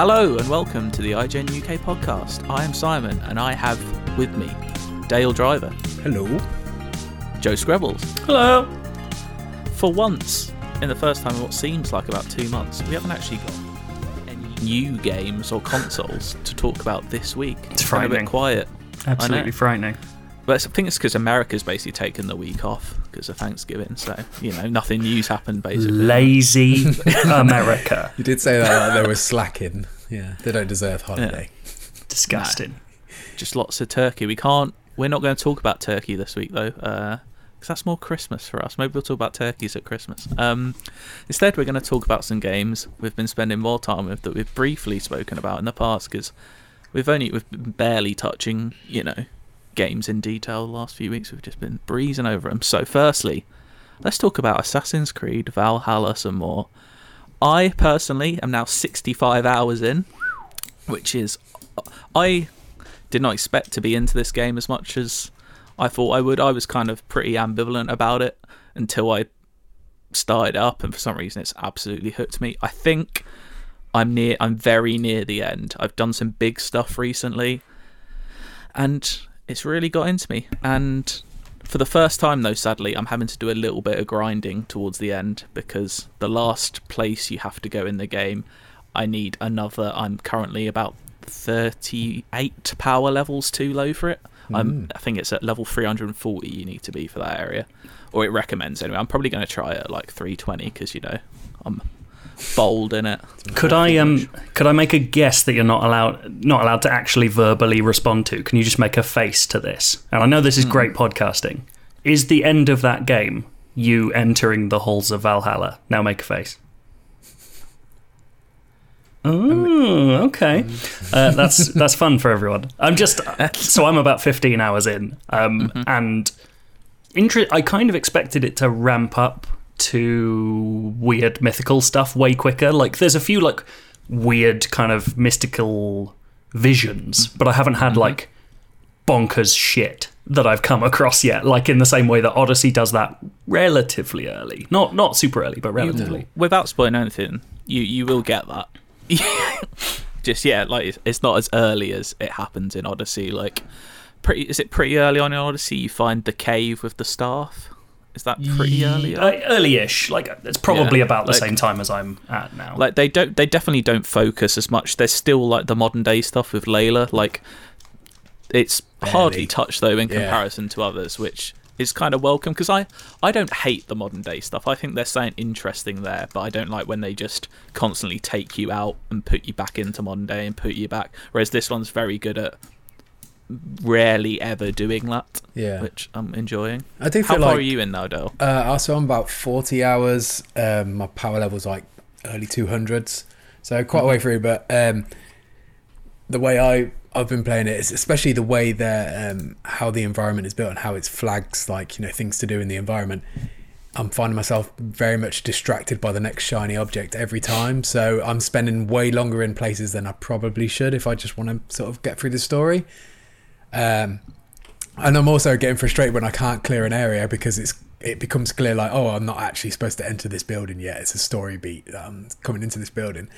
Hello and welcome to the IGN UK podcast. I am Simon and I have with me Dale Driver, Hello. Joe Skrebels. Hello. For once, in the first time in what seems like about two months, we haven't actually got any new games or consoles to talk about this week. It's been a bit quiet. Absolutely frightening. But I think it's because America's basically taken the week off because of Thanksgiving. So, you know, nothing new's happened basically. Lazy America. You did say that like, they were slacking. Yeah, they don't deserve holiday. Disgusting. Just lots of turkey. We can't, we're not going to talk about turkey this week though. Uh, because that's more Christmas for us. Maybe we'll talk about turkeys at Christmas. Um, instead, we're going to talk about some games we've been spending more time with that we've briefly spoken about in the past because we've only we've been barely touching you know games in detail the last few weeks. We've just been breezing over them. So, firstly, let's talk about Assassin's Creed Valhalla some more. I personally am now 65 hours in, which is I did not expect to be into this game as much as I thought I would. I was kind of pretty ambivalent about it until I started up, and for some reason, it's absolutely hooked me. I think I'm near. I'm very near the end. I've done some big stuff recently, and it's really got into me. And for the first time, though, sadly, I'm having to do a little bit of grinding towards the end because the last place you have to go in the game, I need another. I'm currently about 38 power levels too low for it. I'm, hmm. I think it's at level 340 you need to be for that area, or it recommends anyway. I'm probably going to try it at like 320 because you know I'm bold in it. Could I um could I make a guess that you're not allowed not allowed to actually verbally respond to? Can you just make a face to this? And I know this is great podcasting. Is the end of that game you entering the halls of Valhalla? Now make a face. Oh, okay. Uh, that's that's fun for everyone. I'm just so I'm about 15 hours in, um, and inter- I kind of expected it to ramp up to weird mythical stuff way quicker. Like there's a few like weird kind of mystical visions, but I haven't had mm-hmm. like bonkers shit that I've come across yet. Like in the same way that Odyssey does that relatively early, not not super early, but relatively. Without spoiling anything, you you will get that. Just yeah, like it's, it's not as early as it happens in Odyssey. Like, pretty is it pretty early on in Odyssey? You find the cave with the staff. Is that pretty early? on? Uh, early-ish, like it's probably Yeah, about the like- same time as I'm at now. like they don't they definitely don't focus as much there's still like the modern day stuff with layla like it's hardly touched though in Yeah. comparison to others which is kind of welcome because i i don't hate the modern day stuff i think there's something interesting there but i don't like when they just constantly take you out and put you back into modern day and put you back whereas this one's very good at rarely ever doing that Yeah. which i'm enjoying I do how feel far like are you in now dale Uh, also, I'm about 40 hours. Um, my power level's like early 200s, so quite a way through. But um, the way I I've been playing it is especially the way that um, how the environment is built and how it's flags like you know things to do in the environment. I'm finding myself very much distracted by the next shiny object every time. So I'm spending way longer in places than I probably should if I just want to sort of get through the story. Um, and I'm also getting frustrated when I can't clear an area because it's it becomes clear like oh I'm not actually supposed to enter this building yet. It's a story beat that I'm coming into this building.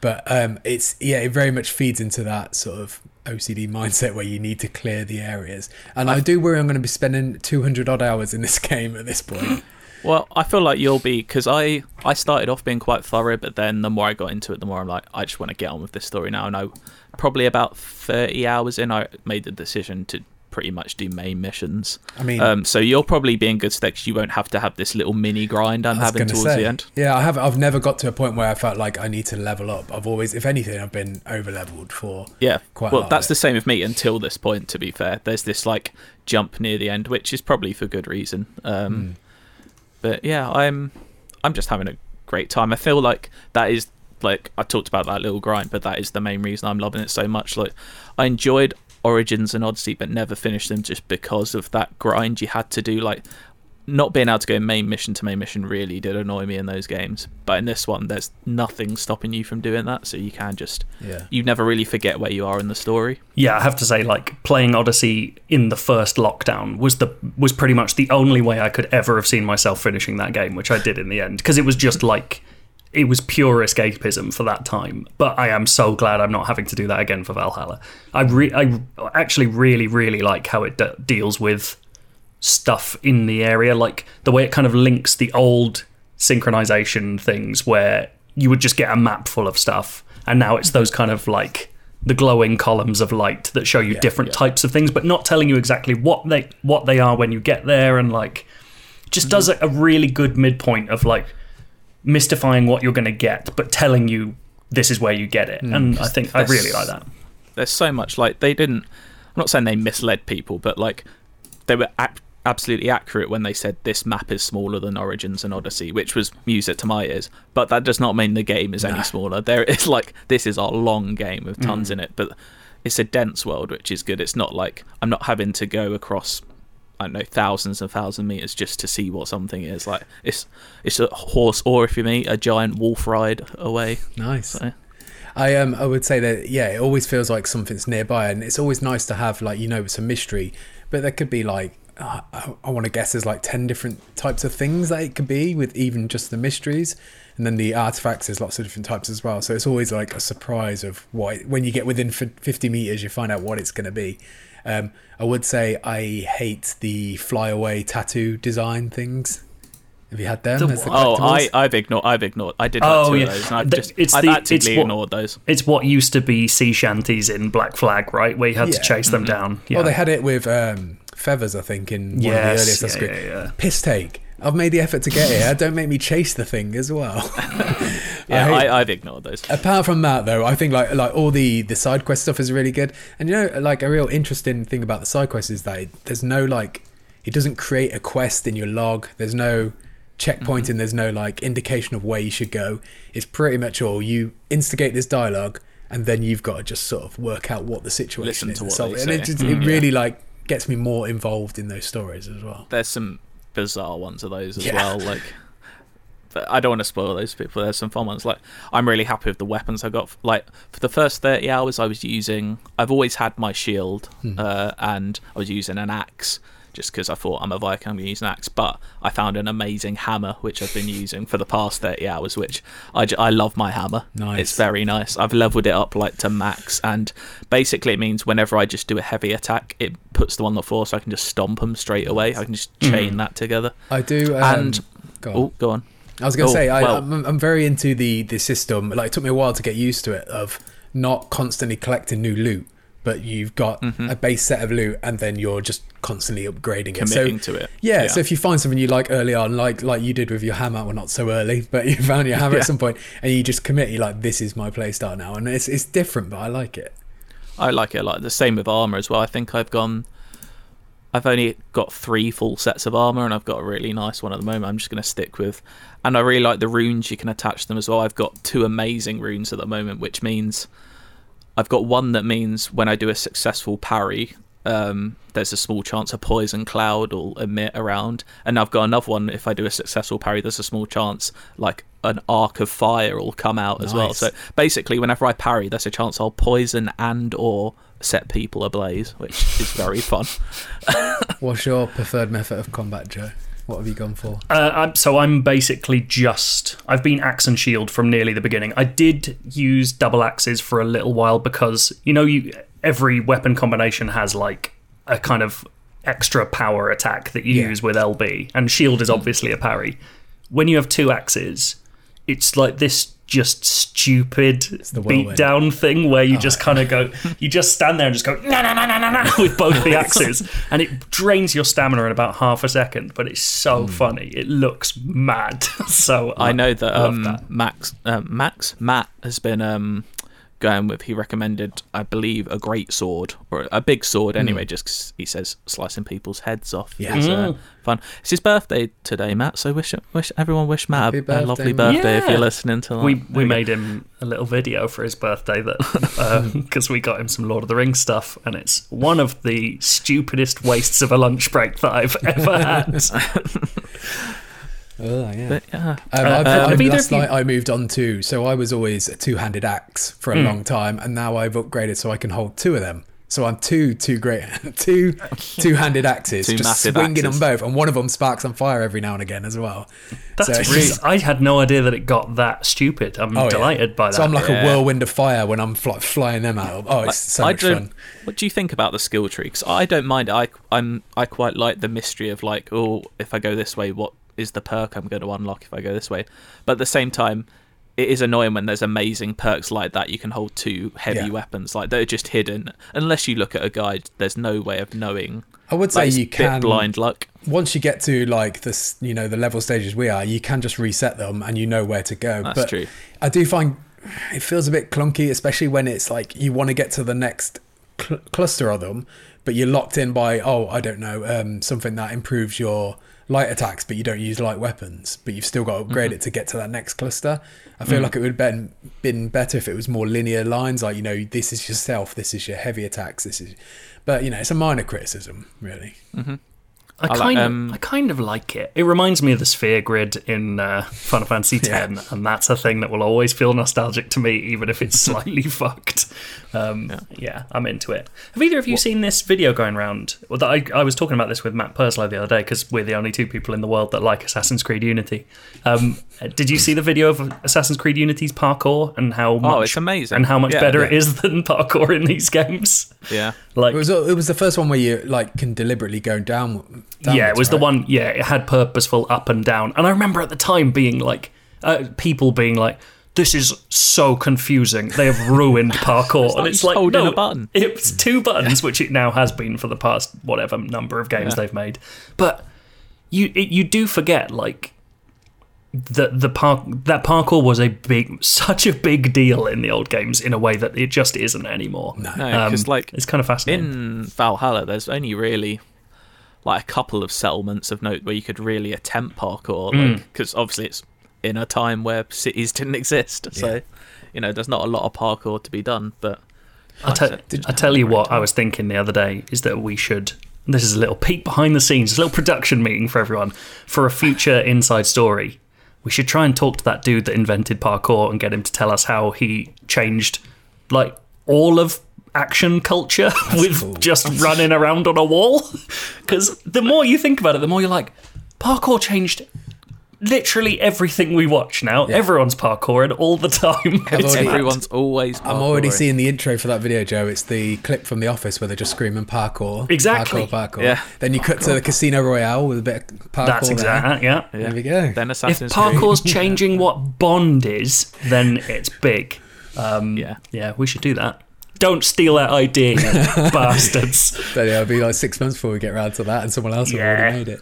But um, it's yeah, it very much feeds into that sort of OCD mindset where you need to clear the areas. And I do worry I'm going to be spending 200 odd hours in this game at this point. Well, I feel like you'll be because I I started off being quite thorough, but then the more I got into it, the more I'm like, I just want to get on with this story now. And I probably about thirty hours in, I made the decision to pretty much do main missions. I mean, Um, so you'll probably be in good stead you won't have to have this little mini grind I'm having towards say, the end. Yeah, I have. I've never got to a point where I felt like I need to level up. I've always, if anything, I've been over leveled for. Yeah, Quite well, that's the same with me until this point. To be fair, there's this like jump near the end, which is probably for good reason. Um, Hmm. But yeah, I'm I'm just having a great time. I feel like that is like I talked about that little grind, but that is the main reason I'm loving it so much. Like I enjoyed Origins and Odyssey, but never finished them just because of that grind you had to do. Like not being able to go main mission to main mission really did annoy me in those games. But in this one, there's nothing stopping you from doing that, so you can just Yeah. you never really forget where you are in the story. Yeah, I have to say, like playing Odyssey in the first lockdown was the was pretty much the only way I could ever have seen myself finishing that game, which I did in the end because it was just like it was pure escapism for that time. But I am so glad I'm not having to do that again for Valhalla. I re- I actually really really like how it de- deals with stuff in the area, like the way it kind of links the old synchronization things where you would just get a map full of stuff, and now it's those kind of like the glowing columns of light that show you different types of things, but not telling you exactly what they what they are when you get there, and like just does mm. a, a really good midpoint of like mystifying what you're going to get, but telling you this is where you get it. Mm. and I think I really like that. There's so much like they didn't. I'm not saying they misled people, but like they were ac- absolutely accurate when they said this map is smaller than Origins and Odyssey, which was music to my ears. But that does not mean the game is any smaller. There is like this is a long game with tons in it, but it's a dense world, which is good. It's not like I'm not having to go across. I don't know thousands and thousands of meters just to see what something is. Like it's it's a horse, or if you meet a giant wolf ride away. Nice. So, I um I would say that yeah, it always feels like something's nearby, and it's always nice to have like you know it's a mystery, but there could be like uh, I, I want to guess there's like ten different types of things that it could be with even just the mysteries, and then the artifacts there's lots of different types as well. So it's always like a surprise of why, when you get within fifty meters, you find out what it's going to be. Um, I would say I hate the flyaway tattoo design things. Have you had them? The the Oh, I, I've ignored. I've ignored. I did Oh, two yeah. of those, and I've The- just it's I've the- actively it's what- ignored those. It's what used to be sea shanties in Black Flag, right? Where you had to Yeah. chase them down. Yeah. Oh, they had it with um, feathers, I think, in one of the Yes, earliest. Yeah, good. yeah, yeah. Piss take. I've made the effort to get here. Don't make me chase the thing as well. Yeah, I, I, I've ignored those. Apart from that, though, I think like like all the the side quest stuff is really good. And you know, like a real interesting thing about the side quest is that it, there's no like, it doesn't create a quest in your log. There's no checkpoint mm-hmm. and there's no like indication of where you should go. It's pretty much all you instigate this dialogue, and then you've got to just sort of work out what the situation Listen is to and what solve they it. And it, say. just, mm, it really like gets me more involved in those stories as well. There's some bizarre ones of those as Yeah. well. Like, I don't want to spoil those people. There's some fun ones. Like, I'm really happy with the weapons I got. Like for the first 30 hours, I was using. I've always had my shield, Hmm. uh, and I was using an axe. Just because I thought I'm a Viking, I'm going to use an axe. But I found an amazing hammer, which I've been using for the past 30 hours, which I, j- I love my hammer. Nice. It's very nice. I've leveled it up like to max, and basically it means whenever I just do a heavy attack, it puts them on the floor so I can just stomp them straight away. I can just chain that together. I do. Um, And- go on. Oh, go on. I was going to Oh, say I, well- I'm very into the the system. Like it took me a while to get used to it of not constantly collecting new loot, but you've got Mm-hmm. a base set of loot, and then you're just constantly upgrading it. So Committing to it. yeah, Yeah. So if you find something you like early on, like like you did with your hammer, well not so early, but you found your hammer Yeah. at some point, and you just commit. You're like, this is my playstyle now, and it's it's different, but I like it. I like it a lot. The same with armor as well. I think I've gone. I've only got three full sets of armor, and I've got a really nice one at the moment. I'm just going to stick with, and I really like the runes you can attach them as well. I've got two amazing runes at the moment, which means I've got one that means when I do a successful parry, um, there's a small chance a poison cloud will emit around, and I've got another one. If I do a successful parry, there's a small chance like an arc of fire will come out as well. So basically, whenever I parry, there's a chance I'll poison and or set people ablaze, which is very fun. What's your preferred method of combat, Joe? What have you gone for? Uh, I'm, so I'm basically just I've been axe and shield from nearly the beginning. I did use double axes for a little while because you know you every weapon combination has like a kind of extra power attack that you Yeah. use with LB, and shield is obviously a parry. When you have two axes, it's like this just stupid the beat down thing where you just kind of go, you just stand there and just go na na na na na na with both the axes, and it drains your stamina in about half a second. But it's so funny. It looks mad. so I know that, love um, that. Max, um, Max, Matt has been um, going with. He recommended, I believe, a great sword or a big sword. Anyway, just 'cause he says slicing people's heads off. Yeah. is, uh, fun. It's his birthday today, Matt. So wish wish everyone wish Matt Happy a, a lovely birthday, birthday if you're listening to that. we we made him a little video for his birthday that because we got him some Lord of the Rings stuff, and it's one of the stupidest wastes of a lunch break that I've ever had. Oh yeah. But, yeah. Um, Uh, I've, uh, I've- last of you- night I moved on to so I was always a two-handed axe for a Hmm. long time, and now I've upgraded so I can hold two of them. So I'm two two great two two-handed axes, Two just swinging axes. on both, and one of them sparks on fire every now and again as well. That's So really, I had no idea that it got that stupid. I'm Oh, yeah. delighted by that. So I'm like Yeah. a whirlwind of fire when I'm fly, flying them out. Oh, it's so I much don't. fun. What do you think about the skill tree? Because I don't mind. I I'm I quite like the mystery of like, oh, if I go this way, what is the perk I'm going to unlock if I go this way? But at the same time, it is annoying when there's amazing perks like that. You can hold two heavy Yeah. weapons like they're just hidden. Unless you look at a guide, there's no way of knowing. I would say Like, you can blind luck. once you get to like this, you know, the level stages we are, you can just reset them and you know where to go. That's but true. I do find it feels a bit clunky, especially when it's like you want to get to the next cl- cluster of them, but you're locked in by oh, I don't know, um, something that improves your light attacks, but you don't use light weapons, but you've still got to upgrade Mm-hmm. it to get to that next cluster. I feel Mm. like it would have been been better if it was more linear lines, like you know, this is yourself, this is your heavy attacks, this is. But you know, it's a minor criticism, really. I like, kind um, of, I kind of like it. It reminds me of the sphere grid in uh, Final Fantasy X, Yeah. and that's a thing that will always feel nostalgic to me, even if it's slightly fucked. Um, yeah. I'm into it. Have either of you seen this video going around? Well, that I, I was talking about this with Matt Purslow the other day because we're the only two people in the world that like Assassin's Creed Unity. Um, did you see the video of Assassin's Creed Unity's parkour and how much? Oh, it's amazing. And how much Yeah, better yeah. it is than parkour in these games. Yeah. Like, It was it was the first one where you like can deliberately go down. yeah, it was the one. Yeah, it had purposeful up and down, and I remember at the time being like, uh, people being like, "This is so confusing. They have ruined parkour." like and it's like, holding no, a button. It's two buttons, which it now has been for the past whatever number of games Yeah. they've made. But you it, you do forget like. The the park that parkour was a big such a big deal in the old games in a way that it just isn't anymore. No. No, Um, like it's kind of fascinating. in Valhalla, there's only really like a couple of settlements of note where you could really attempt parkour, Mm. because obviously it's in a time where cities didn't exist, so you know there's not a lot of parkour to be done. But I tell, like I tell you what, I was thinking the other day is that we should. This is a little peek behind the scenes, a little production meeting for everyone for a future inside story. We should try and talk to that dude that invented parkour and get him to tell us how he changed, like all of action culture with cool. just running around on a wall. Because the more you think about it, the more you're like, parkour changed literally everything we watch now. Everyone's parkouring all the time. Already- everyone's always. I'm already seeing the intro for that video, Joe. It's the clip from The Office where they're just screaming parkour. Exactly. Parkour, parkour. Yeah. Then you cut to the Casino Royale with a bit of parkour. That's there. exact. Yeah. There we go. Then if Assassin's Creed. parkour's changing what Bond is, then it's big. Um, Yeah. yeah, we should do that. Don't steal that idea, you bastards. Then it'll be like six months before we get round to that, and someone else will Yeah. already made it.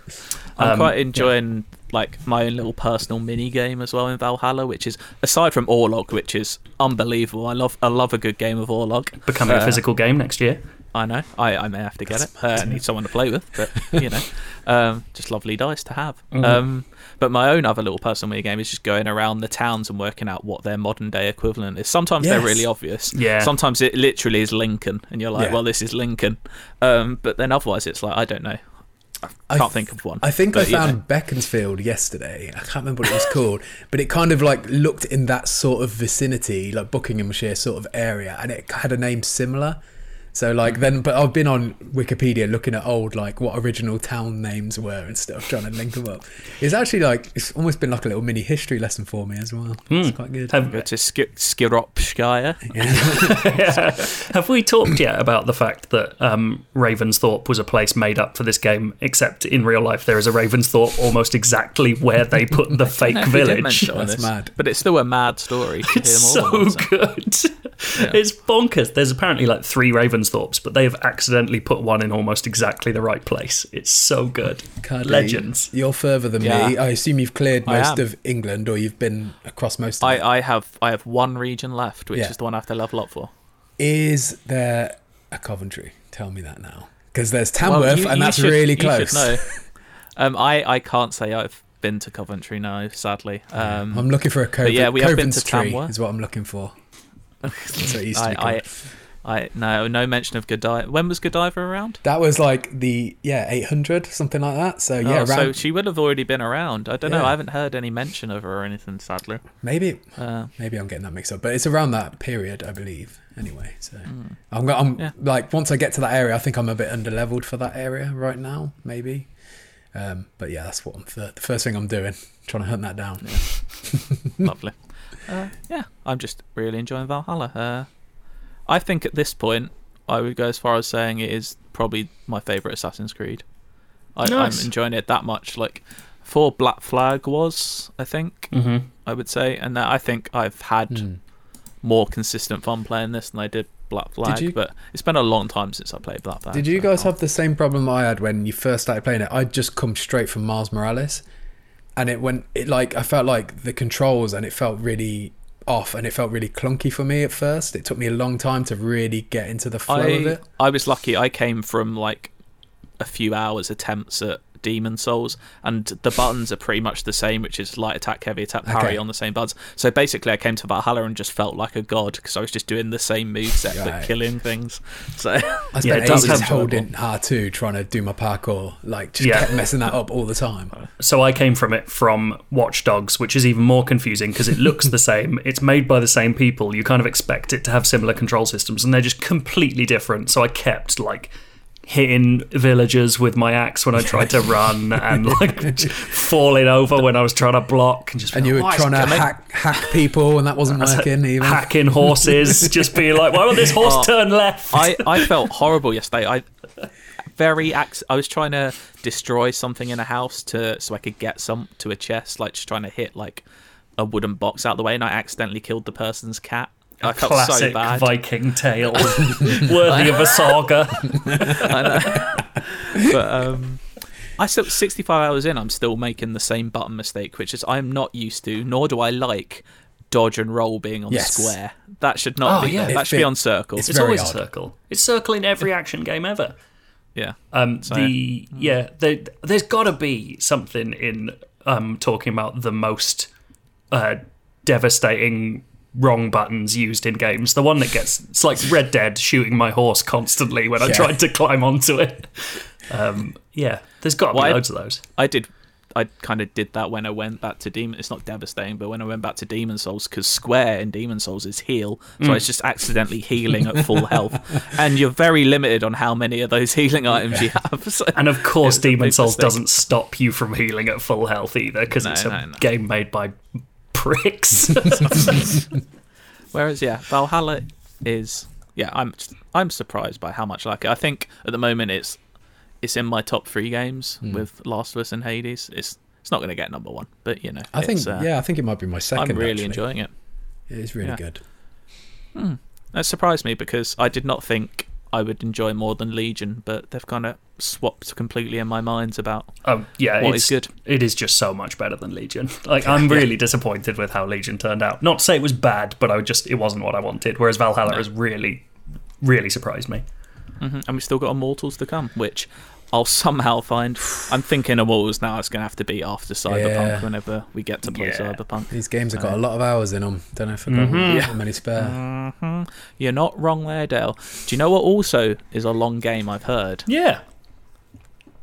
I'm Um, quite enjoying like my own little personal mini game as well in Valhalla, which is aside from Orlog, which is unbelievable. I love I love a good game of Orlog. Becoming a Uh, physical game next year. I know. I, I may have to get it. Uh, I need someone to play with, but you know, um, just lovely dice to have. Mm-hmm. Um, but my own other little personal mini game is just going around the towns and working out what their modern day equivalent is. Sometimes they're really obvious. Yeah. Sometimes it literally is Lincoln, and you're like, Yeah. well, this is Lincoln. Um, but then otherwise, it's like I don't know. I I can't th- think of one. I think I But, you know. found Beaconsfield yesterday. I can't remember what it was called, but it kind of like looked in that sort of vicinity, like Buckinghamshire sort of area, and it had a name similar. So like then, but I've been on Wikipedia looking at old like what original town names were and stuff, trying to link them up. It's actually like it's almost been like a little mini history lesson for me as well. It's quite good. Have, Go to Sk- Skiropskaya. have we talked yet about the fact that um, Ravensthorpe was a place made up for this game, except in real life there is a Ravensthorpe almost exactly where they put the fake village? That's this, mad. but it's still a mad story. To It's hear more so about it. good. It's bonkers. There's apparently like three Ravensthorpes, but they have accidentally put one in almost exactly the right place. It's so good. Cardy, Legends. You're further than me. I assume you've cleared most of England, or you've been across most of it. I, I have I have one region left, which Yeah. is the one I have to level up for. Is there a Coventry? Tell me that now. Because there's Well, Tamworth, you- and you that's should- really you should close. know. Um, I, I can't say I've been to Coventry now, sadly. Um, I'm looking for a Coventry. yeah, we have been to Tamworth. is what I'm looking for. That's what it used to be I, I, called. I no no mention of Godiva. When was Godiva around? That was like the yeah 800 something like that. So yeah, Oh, so she would have already been around. I don't know. I haven't heard any mention of her or anything. Sadly, maybe uh, maybe I'm getting that mixed up, but it's around that period, I believe. Anyway, so I'm, go- I'm Yeah. like once I get to that area, I think I'm a bit under leveled for that area right now, maybe. Um, but yeah, that's what I'm the first thing I'm doing, trying to hunt that down. lovely. Uh, yeah, I'm just really enjoying Valhalla. Uh, I think at this point, I would go as far as saying it is probably my favorite Assassin's Creed. I, Nice. I'm enjoying it that much. Like, for Black Flag was, I think, hmm I would say, and I think I've had Hmm. more consistent fun playing this than I did Black Flag. you- But it's been a long time since I played Black Flag. Did you guys have the same problem I had when you first started playing it? I'd just come straight from Miles Morales, and it went it like I felt like the controls and it felt really off and it felt really clunky for me at first. It took me a long time to really get into the flow of it. I was lucky. I came from like a few hours attempts at Demon Souls, and the buttons are pretty much the same, which is light attack, heavy attack, parry Okay. on the same buttons. So basically, I came to Valhalla and just felt like a god because I was just doing the same moveset but Right. killing things. So I Yeah, spent it does ages have- holding R2 trying to do my parkour, like just Yeah. kept messing that up all the time. So I came from it from Watch Dogs, which is even more confusing because it looks the same. It's made by the same people. You kind of expect it to have similar control systems, and they're just completely different. So I kept like hitting villagers with my axe when I tried to run, and like falling over when I was trying to block, and just And you were trying to it hack hack people, and that wasn't working even. hacking horses, just being like, "Why won't this horse Oh, turn left?" I, I felt horrible yesterday. I very ac- I was trying to destroy something in a house to so I could get some to a chest, like just trying to hit like a wooden box out of the way, and I accidentally killed the person's cat. I felt so Classic bad. Viking tale, worthy of a saga. but um, I still 65 hours in. I'm still making the same button mistake, which is I'm not used to, nor do I like dodge and roll being on Yes. square. That should not Oh, be. yeah. that It should be on circle. it's It's always odd. a circle. It's circle in every action game ever. yeah. Um, So- the yeah, there, there's got to be something in um, talking about the most uh, devastating wrong buttons used in games. The one that gets it's like Red Dead shooting my horse constantly when I tried to climb onto it. Um, yeah, there's got to be Well, I- loads of those. I did. I kind of did that when I went back to Demon. It's not devastating, but when I went back to Demon Souls, because Square in Demon Souls is heal, so Mm. I was just accidentally healing at full health, and you're very limited on how many of those healing items you have. So And of course, Demon Souls doesn't stop you from healing at full health either, because No, it's a no, no. game made by pricks. Whereas, yeah, Valhalla is yeah. I'm I'm surprised by how much I like it. I think at the moment it's it's in my top three games Hmm. with Last of Us and Hades. It's it's not going to get number one, but you know, I think uh, yeah, I think it might be my second. I'm really actually. enjoying it. It is really Yeah. good. That surprised me because I did not think I would enjoy more than Legion, but they've kind of swapped completely in my minds about Oh yeah, what it's is good. It is just so much better than Legion. Like I'm really disappointed with how Legion turned out. Not to say it was bad, but I would just it wasn't what I wanted. Whereas Valhalla No. has really, really surprised me. hmm And we've still got Immortals to come, which I'll somehow find. I'm thinking of Immortals now. It's going to have to be after Cyberpunk Yeah. whenever we get to play Yeah. Cyberpunk. These games have got a lot of hours in them. Don't know if I've got Mhm. how many spare. hmm You're not wrong there, Dale. Do you know what also is a long game I've heard? Yeah,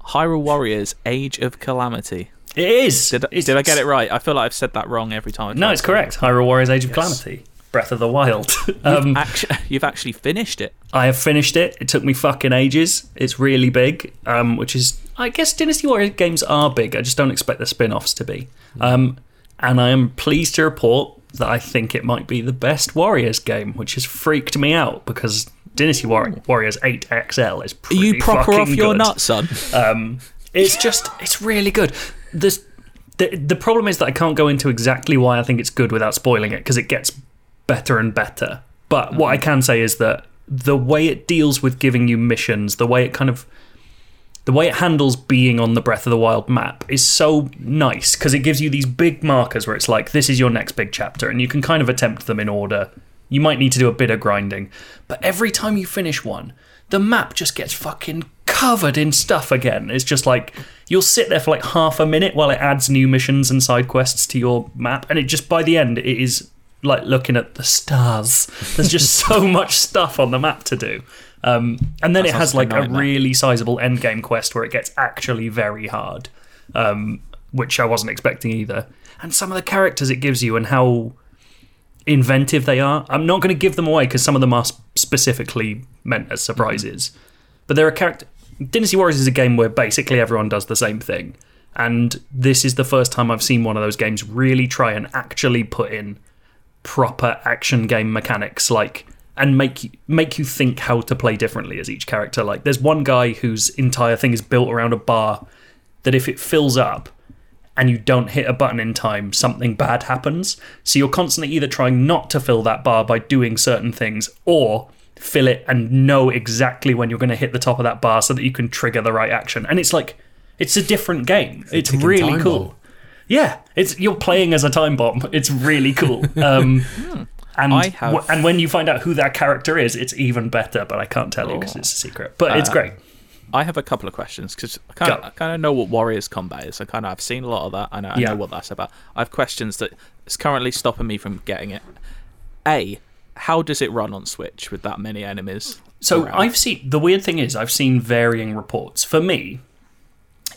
Hyrule Warriors Age of Calamity. it is. Did, It's- did I get it right? I feel like I've said that wrong every time. I No, it's to- correct. Hyrule Warriors: Age of Yes. Calamity, Breath of the Wild. um, Actu- you've actually finished it. I have finished it. It took me fucking ages. It's really big, um, which is, I guess, Dynasty Warriors games are big. I just don't expect the spin offs to be. Um, and I am pleased to report that I think it might be the best Warriors game, which has freaked me out because Dynasty War- Warriors 8XL is pretty Are you proper off your good. nuts, son? Um, it's just, it's really good. This, the, the problem is that I can't go into exactly why I think it's good without spoiling it because it gets better and better. But what I mm-hmm. can say is that the way it deals with giving you missions, the way it kind of the way it handles being on the Breath of the Wild map is so nice because it gives you these big markers where it's like this is your next big chapter and you can kind of attempt them in order. You might need to do a bit of grinding, but every time you finish one, the map just gets fucking covered in stuff again. It's just like you'll sit there for like half a minute while it adds new missions and side quests to your map and it just by the end it is like looking at the stars. There's just so much stuff on the map to do. Um, and then That it has like a really sizable end game quest where it gets actually very hard, um, which I wasn't expecting either. And some of the characters it gives you and how inventive they are. I'm not going to give them away because some of them are sp- specifically meant as surprises. But there are character. Dynasty Warriors is a game where basically everyone does the same thing, and this is the first time I've seen one of those games really try and actually put in proper action game mechanics, like and make you, make you think how to play differently as each character. Like there's one guy whose entire thing is built around a bar that if it fills up and you don't hit a button in time, something bad happens. So you're constantly either trying not to fill that bar by doing certain things or fill it and know exactly when you're going to hit the top of that bar so that you can trigger the right action. And it's like it's a different game. a It's really cool. Yeah, it's you're playing as a time bomb. It's really cool. Um, and I have- w- and when you find out who that character is, it's even better. But I can't tell you because it's a secret. But it's Uh, great. I have a couple of questions because I kind of I kind of know what Warriors combat is. I kind of I've seen a lot of that. I know, I Yeah. know what that's about. I have questions that is currently stopping me from getting it. A, how does it run on Switch with that many enemies? So around? I've seen the weird thing is I've seen varying reports. For me,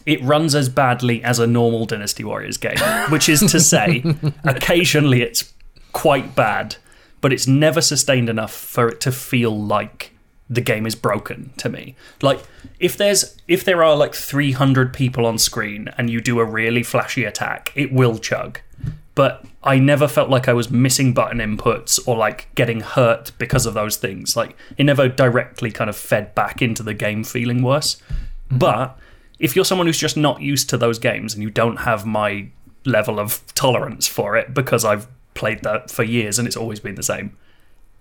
it runs as badly as a normal Dynasty Warriors game, which is to say, occasionally it's quite bad, but it's never sustained enough for it to feel like the game is broken to me. Like if there's if there are like 300 people on screen and you do a really flashy attack, it will chug. But I never felt like I was missing button inputs or like getting hurt because of those things. Like it never directly kind of fed back into the game feeling worse. Mm-hmm. But if you're someone who's just not used to those games and you don't have my level of tolerance for it because I've played that for years and it's always been the same,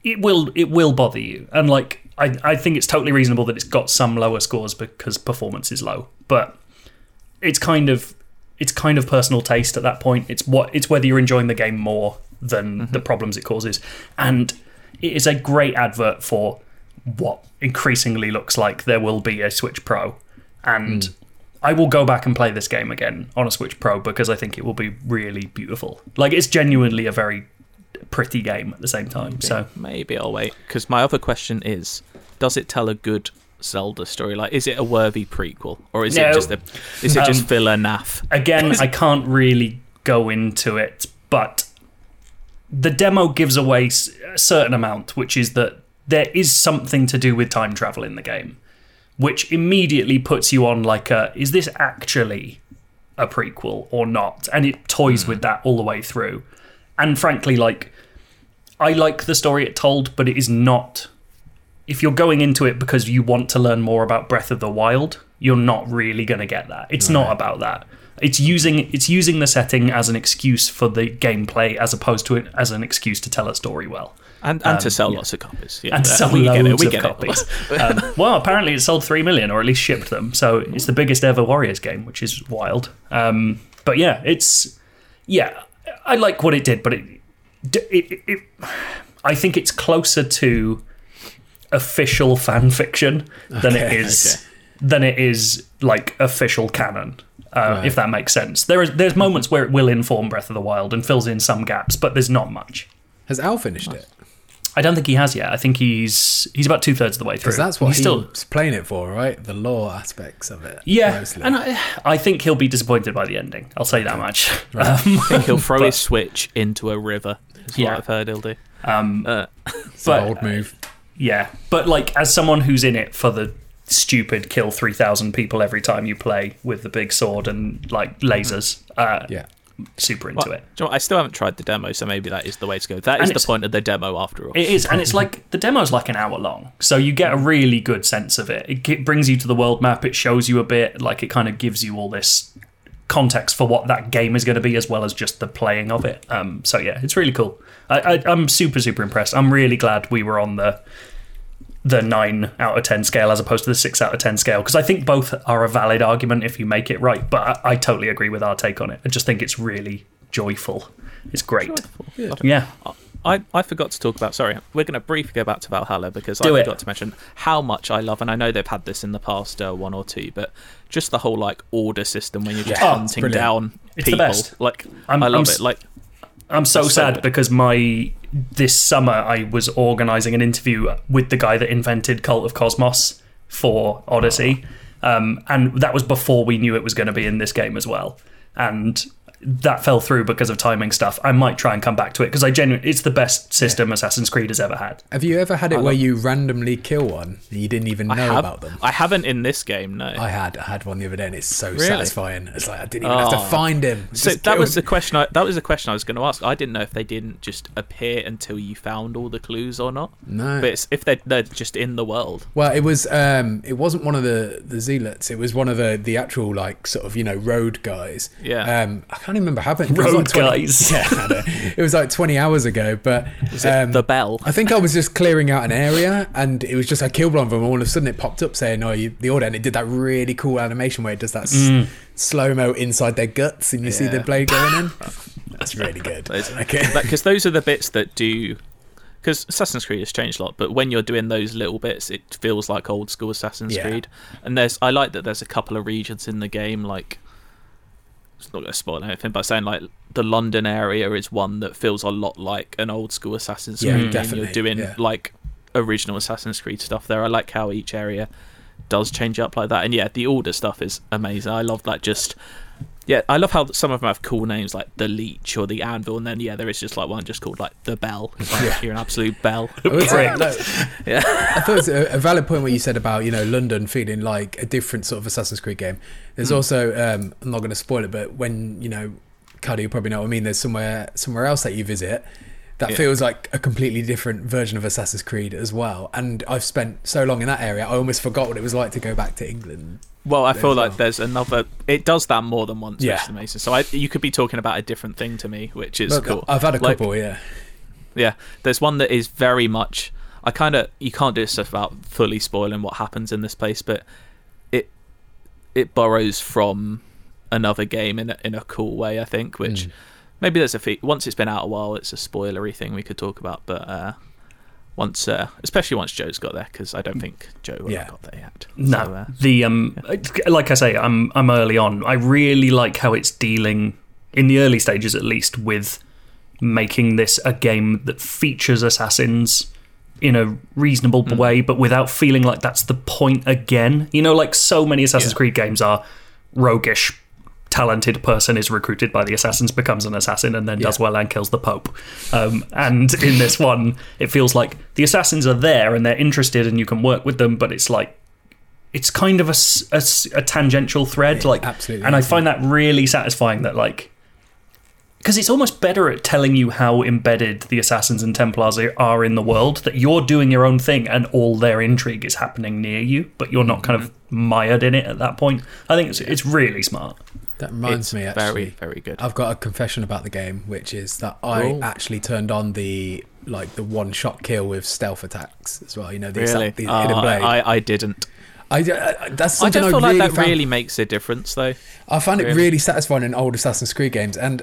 it will it will bother you. And like I, I think it's totally reasonable that it's got some lower scores because performance is low. But it's kind of it's kind of personal taste at that point. It's what it's whether you're enjoying the game more than mm-hmm. the problems it causes. And it is a great advert for what increasingly looks like there will be a Switch Pro. And mm. I will go back and play this game again on a Switch Pro because I think it will be really beautiful. Like it's genuinely a very pretty game at the same time. So maybe I'll wait because my other question is: Does it tell a good Zelda story? Like, is it a worthy prequel, or is No. it just a is it just Um, filler naff? again, I can't really go into it, but the demo gives away a certain amount, which is that there is something to do with time travel in the game, which immediately puts you on like a is this actually a prequel or not? And it toys hmm. with that all the way through. And frankly, like I like the story it told, but it is not if you're going into it because you want to learn more about Breath of the Wild, you're not really going to get that. It's not about that. It's using it's using the setting as an excuse for the gameplay as opposed to it as an excuse to tell a story well. And and to um, sell yeah. lots of copies. Yeah, And uh, sell we get it. loads We of get copies. um, well, apparently it sold three million, or at least shipped them. So it's the biggest ever Warriors game, which is wild. Um, but yeah, it's yeah, I like what it did, but it, it, it, it I think it's closer to official fan fiction than it Okay, than it is like official canon. Uh, Right. If that makes sense, there is there's moments where it will inform Breath of the Wild and fills in some gaps, but there's not much. Has Al finished it? I don't think he has yet. I think he's he's about two thirds of the way through. Because that's what he's he's still playing it for, right? The lore aspects of it. yeah, mostly. and I, I think he'll be disappointed by the ending. I'll say that much. Um, I think he'll throw But- his Switch into a river. Is Yeah. what I've heard he'll do. Um, Uh, it's but- an old move. yeah, but like as someone who's in it for the stupid kill three thousand people every time you play with the big sword and like lasers, uh, Yeah. Super into well, it. you know I still haven't tried the demo, so maybe that is the way to go. That And is the point of the demo, after all. It is, and it's like the demo is like an hour long, so you get a really good sense of it. It brings you to the world map. It shows you a bit, like it kind of gives you all this context for what that game is going to be, as well as just the playing of it. Um, so yeah, it's really cool. I, I, I'm super super impressed. I'm really glad we were on the the nine out of ten scale as opposed to the six out of ten scale because I think both are a valid argument if you make it right. But I, I totally agree with our take on it. I just think it's really joyful. It's great. Yeah. I, I forgot to talk about. Sorry, we're going to briefly go back to Valhalla because Do I it. forgot to mention how much I love, and I know they've had this in the past uh, one or two, but just the whole like order system when you're just Yeah. Oh, hunting brilliant. down It's the people. best. Like I'm- I love I'm it. Like I'm so That's so sad because my this summer I was organising an interview with the guy that invented Cult of Cosmos for Odyssey, um, and that was before we knew it was going to be in this game as well. And that fell through because of timing stuff. I might try and come back to it because I genuinely it's the best system Assassin's Creed has ever had. Have you ever had it I where love- you randomly kill one and you didn't even know have, about them? I haven't in this game, no. I had I had one the other day and it's so Really? satisfying. It's like I didn't even have to Oh. find him. so Just that was killed- the question. I, that was the question I was going to ask. I didn't know if they didn't just appear until you found all the clues or not. no. But it's, if they're, they're just in the world, Well, it was um it wasn't one of the the zealots. It was one of the the actual like sort of you know road guys. Yeah. Um, I can't even remember how was Road like 20 guys. Yeah, it was like twenty hours ago. But um, the bell? I think I was just clearing out an area, and it was just I killed one of them. And all of a sudden, it popped up saying, "Oh, you, the order," and it did that really cool animation where it does that s- slow mo inside their guts, and you see the blade going in. That's really good. Those- Okay. Because those are the bits that do. Because Assassin's Creed has changed a lot, but when you're doing those little bits, it feels like old school Assassin's Yeah. Creed. And there's, I like that there's a couple of regions in the game, like it's not going to spoil anything, by saying like the London area is one that feels a lot like an old school Assassin's Yeah, Creed definitely, You're doing yeah. like original Assassin's Creed stuff there. I like how each area does change up like that, and yeah, the order stuff is amazing. I love that. Just yeah, I love how some of them have cool names like the Leech or the Anvil, and then yeah, there is just like one just called like the Bell. Like, Yeah. You're an absolute bell. I would say, no, yeah, I thought it's a, a valid point what you said about you know London feeling like a different sort of Assassin's Creed game. There's Hmm. also um, I'm not going to spoil it, but when you know, Cardy, you probably know what I mean. There's somewhere somewhere else that you visit that Yeah. feels like a completely different version of Assassin's Creed as well. And I've spent so long in that area, I almost forgot what it was like to go back to England. Well, I feel like well. there's another. It does that more than once, Yeah. which is amazing. So I, you could be talking about a different thing to me, which is But cool. I've had a Like, couple, yeah. Yeah, there's one that is very much. I kind of you can't do stuff about fully spoiling what happens in this place, but it it borrows from another game in a, in a cool way. I think, which Mm. maybe there's a fe- once it's been out a while, it's a spoilery thing we could talk about. But uh, once, uh, especially once Joe's got there, because I don't think Joe will Yeah. have got there yet. No, So, uh, the um, like I say, I'm I'm early on. I really like how it's dealing in the early stages, at least, with making this a game that features assassins in a reasonable Mm. way, but without feeling like that's the point again. You know, like so many Assassin's Yeah. Creed games are roguish. Talented person is recruited by the assassins, becomes an assassin, and then does well and kills the Pope. Um, and in this one, it feels like the assassins are there and they're interested, and you can work with them, but it's like it's kind of a tangential thread like absolutely. and i find that really satisfying that like because it's almost better at telling you how embedded the assassins and templars are- are in the world that you're doing your own thing and all their intrigue is happening near you but you're not kind of mired in it at that point. I think it's, it's really smart That reminds it's me, actually. very very good. I've got a confession about the game, which is that I Oh. actually turned on the like the one shot kill with stealth attacks as well. You know, the, really, the Oh, hidden ah, blade. I, I, I didn't. I, I- uh, uh, that's I don't I, feel really like that found, really makes a difference, though. I found it really. really satisfying in old Assassin's Creed games, and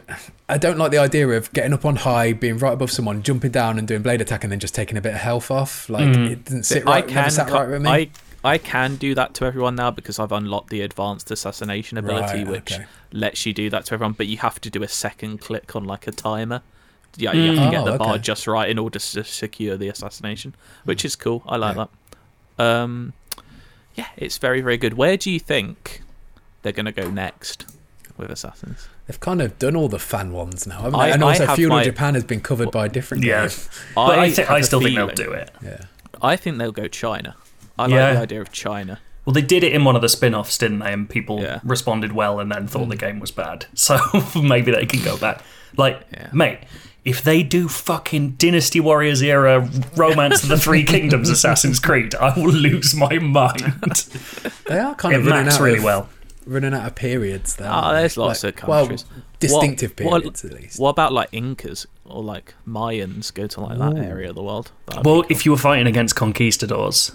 I don't like the idea of getting up on high, being right above someone, jumping down and doing blade attack, and then just taking a bit of health off. Like Mm. it didn't sit I right. never can, sat right with me. I, I can do that to everyone now because I've unlocked the advanced assassination ability, Right, which okay. lets you do that to everyone. But you have to do a second click on like a timer. Yeah, you have Mm. to get Oh, the bar okay. just right in order to secure the assassination, which is cool. I like that. Um, yeah, it's very very good. Where do you think they're going to go next with assassins? They've kind of done all the fan ones now, haven't I- they? And I also, have Feudal my- Japan has been covered by a different Yeah. but i, I, thi- have I a still think they'll do it Yeah. I think they'll go China. I Yeah. like the idea of China. well they did it in one of the spin-offs didn't they and people Yeah. responded well and then thought mm. the game was bad so maybe they can go back like Yeah. mate if they do fucking Dynasty Warriors era Romance of the Three Kingdoms Assassin's Creed, I will lose my mind. They are kind It of running out really of, well. running out of periods. Though, Oh, aren't they? there's lots Like, of countries. Well, distinctive What- periods at least. What about like Incas or like Mayans go to like that Ooh. area of the world? That'd Well, cool. if you were fighting against conquistadors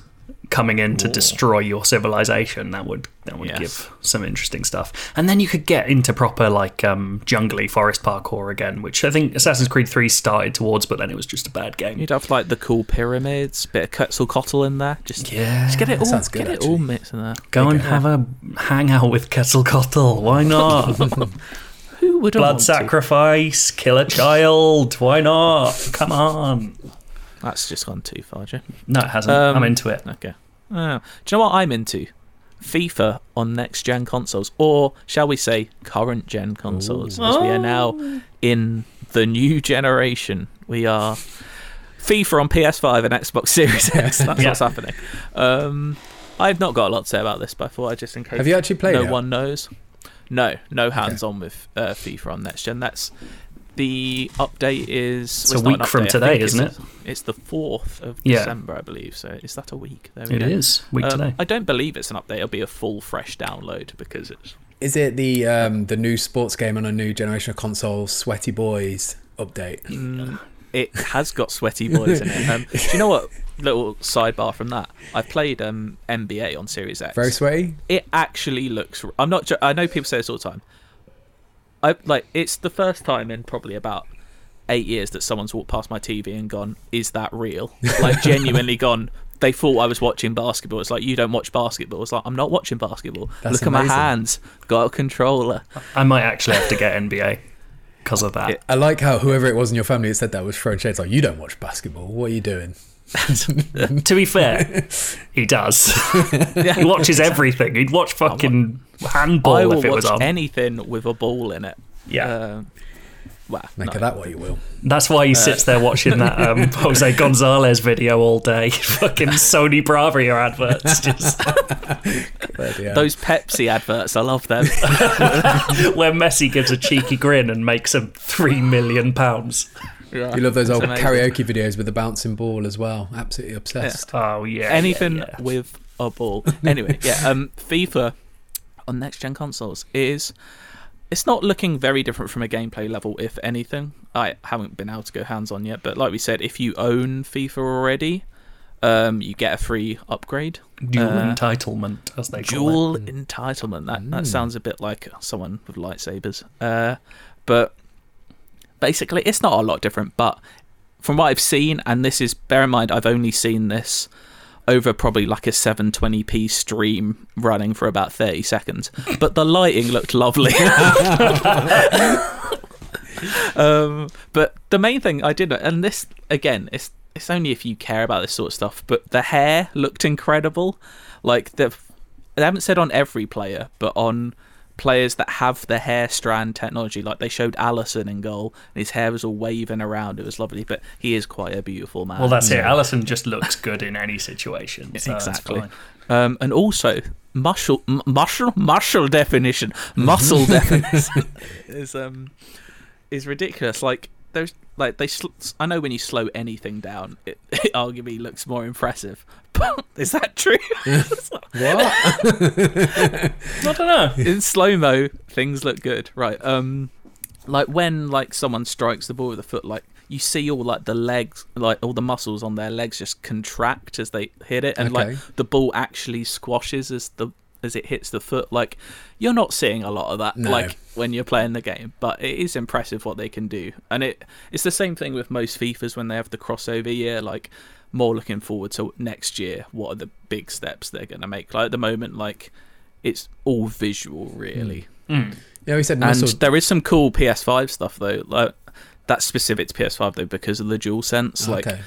coming in to Ooh. destroy your civilization, that would that would Yes. give some interesting stuff. And then you could get into proper like um, jungly forest parkour again, which I think Assassin's Creed Three started towards, but then it was just a bad game. you'd have like the cool pyramids, bit of Quetzalcoatl in there. Just, Yeah, just get it all, sounds good, get it actually. all mixed in there. Go and have a hangout with Quetzalcoatl. Why not? Who would Blood sacrifice, kill a child. Why not? Come on. That's just gone too far, Jim. No, it hasn't. Um, I'm into it. Okay. Oh. Do you know what I'm into? FIFA on next gen consoles, or shall we say current gen consoles, as we are now in the new generation. We are FIFA on PS5 and Xbox Series X. That's Yeah. what's happening. Um, I've not got a lot to say about this, but I thought I'd just encourage. Have you actually played no it? one knows. No, no hands on with uh, FIFA on next gen. That's the update is It's well, a week from today, isn't it? It's the fourth of Yeah. December, I believe. So is that a week? There we It go. is week Um, today. I don't believe it's an update. It'll be a full, fresh download because it's. Is it the um, the new sports game on a new generation of consoles, Sweaty Boys update? Mm, it has got sweaty boys in it. Um, do you know what? Little sidebar from that. I've played um, NBA on Series X. Very sweaty. it actually looks. I'm not. jo- I know people say this all the time. I like. It's the first time in probably about eight years that someone's walked past my TV and gone, "Is that real?" Like genuinely gone. They thought I was watching basketball. It's like you don't watch basketball. It's like I'm not watching basketball. That's Look at my hands. Got a controller. I might actually have to get NBA because of that. I like how whoever it was in your family that said that was throwing shades like you don't watch basketball. What are you doing? To be fair, he does. he watches everything. He'd watch fucking handball I will if it was watch on. anything with a ball in it. yeah, Um, well, Make no. of that what you will. that's why he sits there watching that um, Jose Gonzalez video all day. fucking Sony Bravia adverts, just Those Pepsi adverts, I love them. where Messi gives a cheeky grin and makes him three million pounds. You love those It's old amazing. karaoke videos with the bouncing ball as well. Absolutely obsessed. Oh yeah, anything yeah, yeah. with a ball. Anyway, yeah, um, FIFA on next gen consoles is it's not looking very different from a gameplay level, if anything. I haven't been able to go hands on yet, but like we said, if you own FIFA already, um, you get a free upgrade. dual uh, entitlement, as they call Dual it. Dual entitlement. That that sounds a bit like someone with lightsabers. Uh, but basically, it's not a lot different. But from what I've seen, and this is bear in mind, I've only seen this over probably like a 720p stream running for about 30 seconds. But the lighting looked lovely. um, but the main thing I did, and this again, it's it's only if you care about this sort of stuff. But the hair looked incredible. Like the, they haven't said on every player, but on players that have the hair strand technology. Like they showed Alisson in goal, and his hair was all waving around. It was lovely. But he is quite a beautiful man. Well, that's it. Alisson just looks good in any situation. So exactly. Um, and also muscle, m- muscle, muscle definition, muscle definition is um is ridiculous. Like those, like they. Sl- I know when you slow anything down, it, it arguably looks more impressive. But is that true? What? I don't know. in slow mo, things look good, right? Um, like when like someone strikes the ball with a foot, like you see all like the legs, like all the muscles on their legs just contract as they hit it, and Okay. like the ball actually squashes as the as it hits the foot. Like you're not seeing a lot of that, No. like when you're playing the game, but it is impressive what they can do, and it it's the same thing with most FIFA's when they have the crossover year, like. More looking forward to next year. What are the big steps they're going to make? Like at the moment, like it's all visual, really. Mm. Yeah, we said And muscle. there is some cool PS5 stuff though. Like that's specific to PS5 though because of the DualSense. Like okay.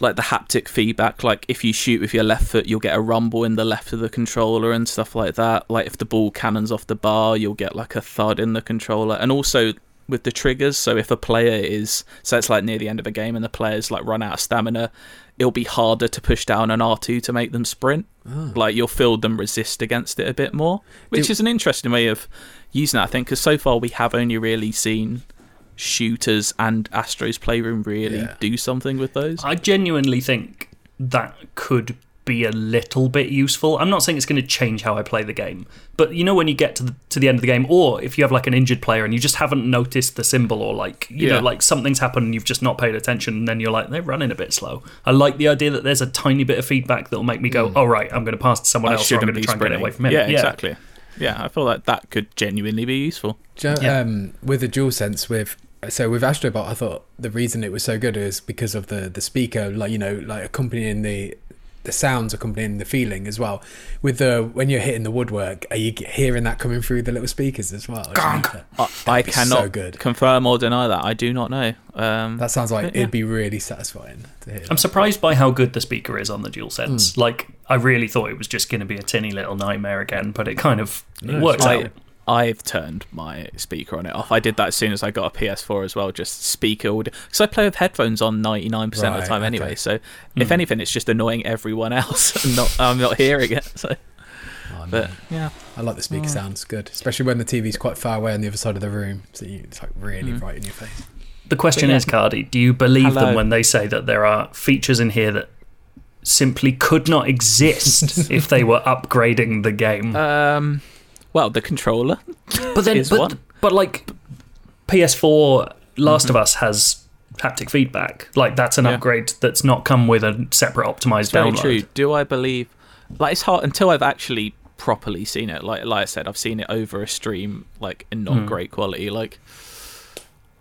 Like the haptic feedback. Like if you shoot with your left foot, you'll get a rumble in the left of the controller and stuff like that. Like if the ball cannons off the bar, you'll get like a thud in the controller. And also with the triggers. So if a player is so it's like near the end of a game and the players like run out of stamina, it'll be harder to push down an R2 to make them sprint. Ah. Like you'll feel them resist against it a bit more, which Do- is an interesting way of using that. I think because so far we have only really seen shooters and Astro's Playroom really Yeah. do something with those. I genuinely think that could be a little bit useful. I'm not saying it's going to change how I play the game, but you know when you get to the to the end of the game, or if you have like an injured player and you just haven't noticed the symbol, or like you Yeah. know like something's happened and you've just not paid attention, and then you're like they're running a bit slow. I like the idea that there's a tiny bit of feedback that'll make me go, oh right, I'm going to pass to someone I else, or I'm shouldn't going to be try and get it away from him. Yeah, exactly. Yeah, I feel like that could genuinely be useful. Do Yeah. um, with the DualSense with so with Astrobot, I thought the reason it was so good is because of the the speaker, like you know, like accompanying the the sounds accompanying the feeling as well. With the when you're hitting the woodwork, are you hearing that coming through the little speakers as well? Gonk. I, I cannot so good. confirm or deny that. I do not know. Um, That sounds like yeah. it'd be really satisfying to hear. I'm that. surprised by how good the speaker is on the dual DualSense. Like, I really thought it was just going to be a tinny little nightmare again, but it kind of it No, works I, out. I've turned my speaker on it off. I did that as soon as I got a PS4 as well, just speaker audio. Because I play with headphones on 99% of the Right, time anyway. okay. So if anything, it's just annoying everyone else. and not, I'm not hearing it. So, Oh, no. but yeah, I like the speaker sounds good, especially when the TV's quite far away on the other side of the room, so you, it's like really right in your face. The question yeah. is, Cardy, do you believe Hello. them when they say that there are features in here that simply could not exist if they were upgrading the game? um, well, the controller. but then, but, one. but like PS4, Last of Us has haptic feedback. Like that's an Yeah. upgrade that's not come with a separate optimized Very download. true. Do I believe? Like it's hard until I've actually properly seen it. Like like I said, I've seen it over a stream, like in not Hmm. great quality. Like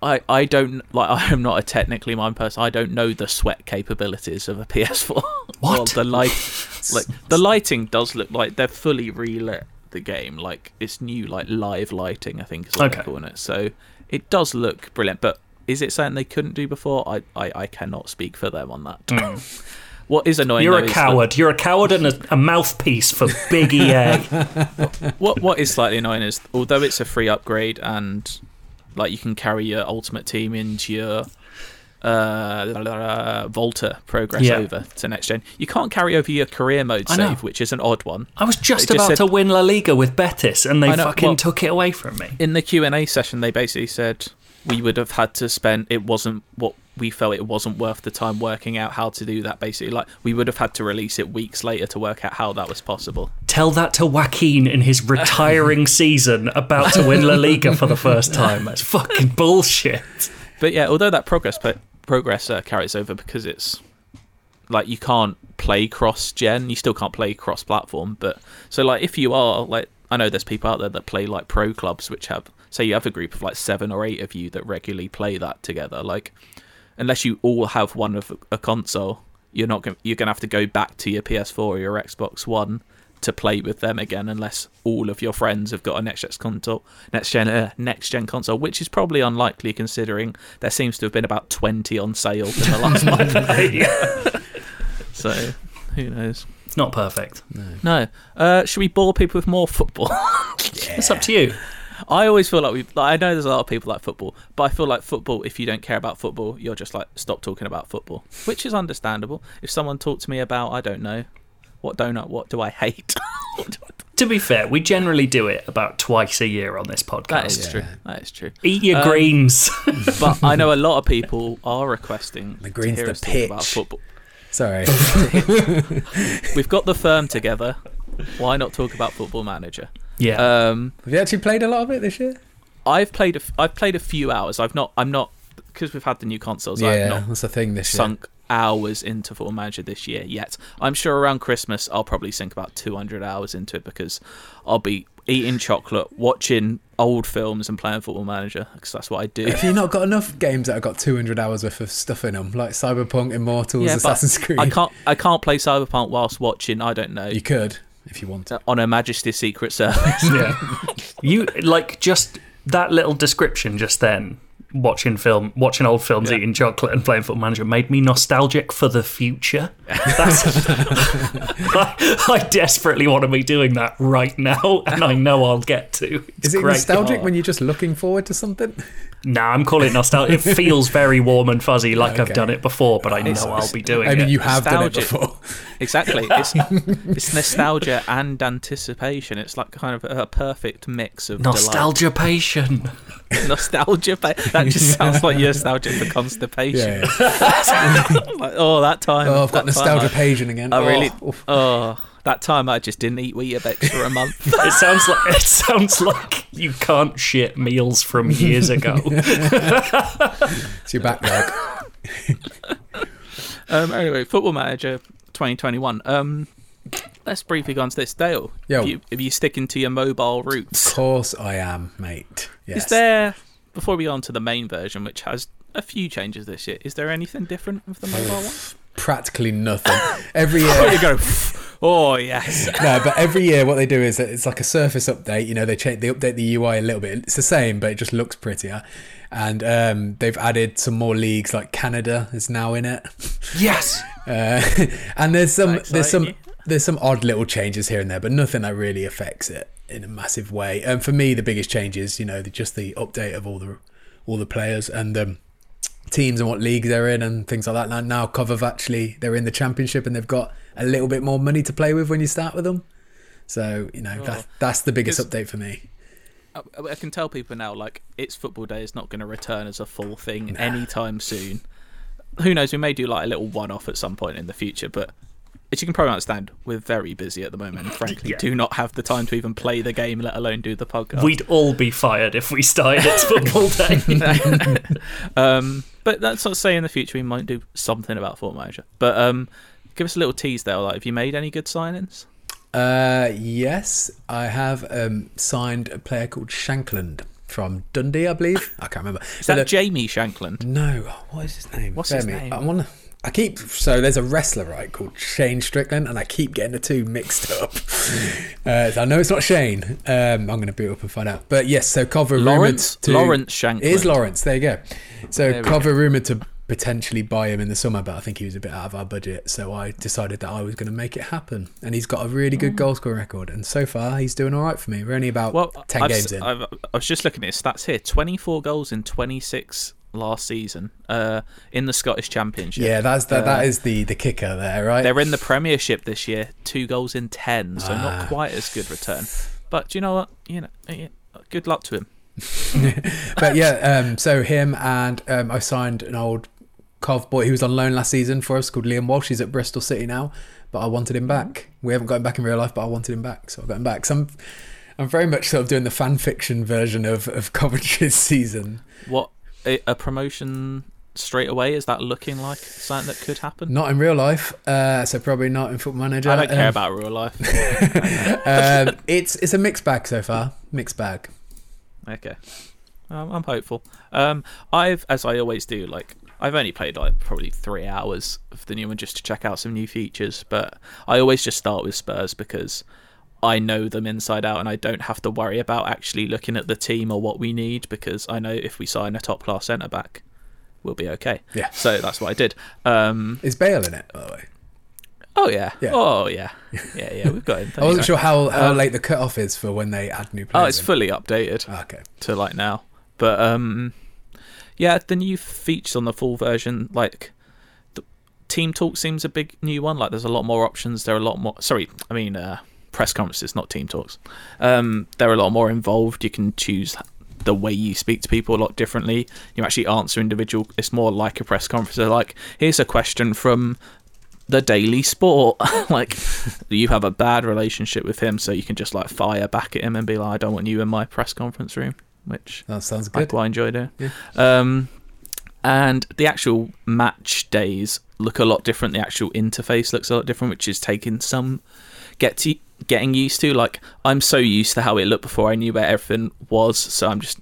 I I don't like I am not a technically minded person. I don't know the sweat capabilities of a PS4. What? Or the light, like the lighting does look like they're fully relit the game. Like it's new, like live lighting. I think is what Okay. they're calling it. So it does look brilliant, but. Is it something they couldn't do before? I, I, I cannot speak for them on that. Hmm. What is annoying? You're a is that- coward. You're a coward and a, a mouthpiece for big EA. what what is slightly annoying is although it's a free upgrade and like you can carry your ultimate team into your uh, Volta progress Yeah. over to next gen, you can't carry over your career mode save, which is an odd one. I was just They just about said- to win La Liga with Betis, and they fucking well- took it away from me. In the Q and A session, they basically said we would have had to spend. It wasn't what we felt. It wasn't worth the time working out how to do that. Basically, like we would have had to release it weeks later to work out how that was possible. Tell that to Joaquin in his retiring season, about to win La Liga for the first time. That's fucking bullshit. But yeah, although that progress but progress uh, carries over because it's like you can't play cross gen, you still can't play cross platform. But so like if you are like I know there's people out there that play like pro clubs which have say you have a group of like seven or eight of you that regularly play that together. Like unless you all have one of a console, you're not gonna, you're gonna have to go back to your PS4 or your Xbox One to play with them again unless all of your friends have got a next gen console next gen uh, next gen console which is probably unlikely considering there seems to have been about 20 on sale in the last month so who knows It's not perfect. no uh should we bore people with more football It's up to you. I always feel like we. Like, I know there's a lot of people like football, but I feel like football. If you don't care about football, you're just like stop talking about football, which is understandable. If someone talked to me about, I don't know, what donut, what do I hate? To be fair, we generally do it about twice a year on this podcast. that is Yeah. true. That is true. Eat your Um, greens. But I know a lot of people are requesting The green's to hear the us talk about pitch. football. Sorry. We've got the firm together. Why not talk about Football Manager? yeah. Um, Have you actually played a lot of it this year? I've played. A f- I've played a few hours. I've not. I'm not because we've had the new consoles. I've yeah, not that's the thing this year. Sunk hours into Football Manager this year yet. I'm sure around Christmas I'll probably sink about 200 hours into it because I'll be eating chocolate, watching old films, and playing Football Manager because that's what I do. Have you not got enough games that have got 200 hours worth of stuff in them, like Cyberpunk, Immortals, Yeah, Assassin's Creed? I can't. I can't play Cyberpunk whilst watching. I don't know. You could if you want on a Majesty's Secret Service. yeah. You like just that little description just then. Watching film, watching old films, Yeah. eating chocolate, and playing Football Manager made me nostalgic for the future. That's, I, I desperately want to be doing that right now, and I know I'll get to. It's Is it great. nostalgic Oh. when you're just looking forward to something? Nah, I'm calling it nostalgic. It feels very warm and fuzzy, like I've done it before, but I know It's- I'll be doing it. I mean, it. you have done it Nostalgic. before. exactly. It's, it's nostalgia and anticipation. It's like kind of a perfect mix of delight. Nostalgia patient. nostalgia. pa- That just sounds like you're nostalgic for constipation. Yeah. yeah. Like, oh, that time. Oh, I've got that nostalgia paging again. I, I really. Oh. Oh, that time I just didn't eat Weetabix for a month. It sounds like it sounds like you can't shit meals from years ago. It's your backlog. um, anyway, Football Manager 2021. Um, let's briefly go on to this. Dale, Yo. if you, if you sticking to your mobile route. Of course I am, mate. Yes. is there before we go on to the main version, which has a few changes this year? Is there anything different with the mobile one? Practically nothing. Every year, you go. Oh yes. no, but every year what they do is that it's like a surface update. You know, they change, they update the UI a little bit. It's the same, but it just looks prettier. And um, they've added some more leagues, like Canada is now in it. Yes. Uh, and there's some That's there's some there's some odd little changes here and there, but nothing that really affects it in a massive way. And for me, the biggest change is you know the, just the update of all the all the players and um, teams and what league they're in and things like that. Now, now Cov actually they're in the championship and they've got a little bit more money to play with when you start with them. So you know Oh. that's that's the biggest update for me. I, I can tell people now, like, it's football day is not going to return as a full thing anytime soon. Who knows? We may do like a little one-off at some point in the future, but as you can probably understand, we're very busy at the moment, and frankly, Yeah. do not have the time to even play the game, let alone do the podcast. We'd all be fired if we started It's Football Day. um, but that's not to say in the future we might do something about Football Manager. But um, give us a little tease there. Like, have you made any good signings? Uh, yes, I have um, signed a player called Shankland from Dundee, I believe. I can't remember. Is that Jamie Shankland? No, what is his name? What's Bear his me. name? I want I keep so there's a wrestler right called Shane Strickland, and I keep getting the two mixed up. uh, so I know it's not Shane. Um, I'm going to boot up and find out. But yes, so Cover Lawrence to Lawrence Shankland. It is Lawrence. There you go. So we rumored to potentially buy him in the summer, but I think he was a bit out of our budget. So I decided that I was going to make it happen, and he's got a really good goal scoring record, and so far he's doing all right for me. We're only about Well, ten I've, games in. I've, I was just looking at his stats here: twenty-four goals in twenty-six last season uh, in the Scottish Championship. yeah, that's that. that Uh, is the the kicker there, right? They're in the Premiership this year, two goals in ten, so Ah. not quite as good return. But do you know what? You know, eh, good luck to him. but yeah, um, so him and um, I signed an old Cov boy who was on loan last season for us called Liam Walsh. He's at Bristol City now, but I wanted him back. We haven't got him back in real life, but I wanted him back, so I got him back. So I'm, I'm very much sort of doing the fan fiction version of, of Coventry's season. What a, a promotion straight away is that looking like something that could happen? Not in real life, uh, so probably not in Football Manager. I don't care Um, about real life. um, it's it's a mixed bag so far. Mixed bag. Okay, um, I'm hopeful. Um, I've, as I always do, like I've only played like probably three hours of the new one just to check out some new features, but I always just start with Spurs because I know them inside out, and I don't have to worry about actually looking at the team or what we need because I know if we sign a top class centre back, we'll be okay. Yeah. So that's what I did. Um, Is Bale in it, by the way? oh yeah. Yeah. Oh yeah. Yeah, yeah. We've got him. I wasn't sure how, how Um, late the cut off is for when they add new players. Oh, it's in. fully updated. Okay. to like now. But um, yeah, the new features on the full version, like the Team Talk seems a big new one. Like there's a lot more options. There are a lot more. Sorry, I mean uh, press conferences, not Team Talks. Um, they're a lot more involved. You can choose the way you speak to people a lot differently. You actually answer individual. It's more like a press conference. They're like, here's a question from the Daily Sport. like, you have a bad relationship with him, so you can just like fire back at him and be like, I don't want you in my press conference room. Which That sounds I good. quite enjoy doing. Yeah. Um, and the actual match days look a lot different. The actual interface looks a lot different, which is taking some get to getting used to. Like I'm so used to how it looked before I knew where everything was, so I'm just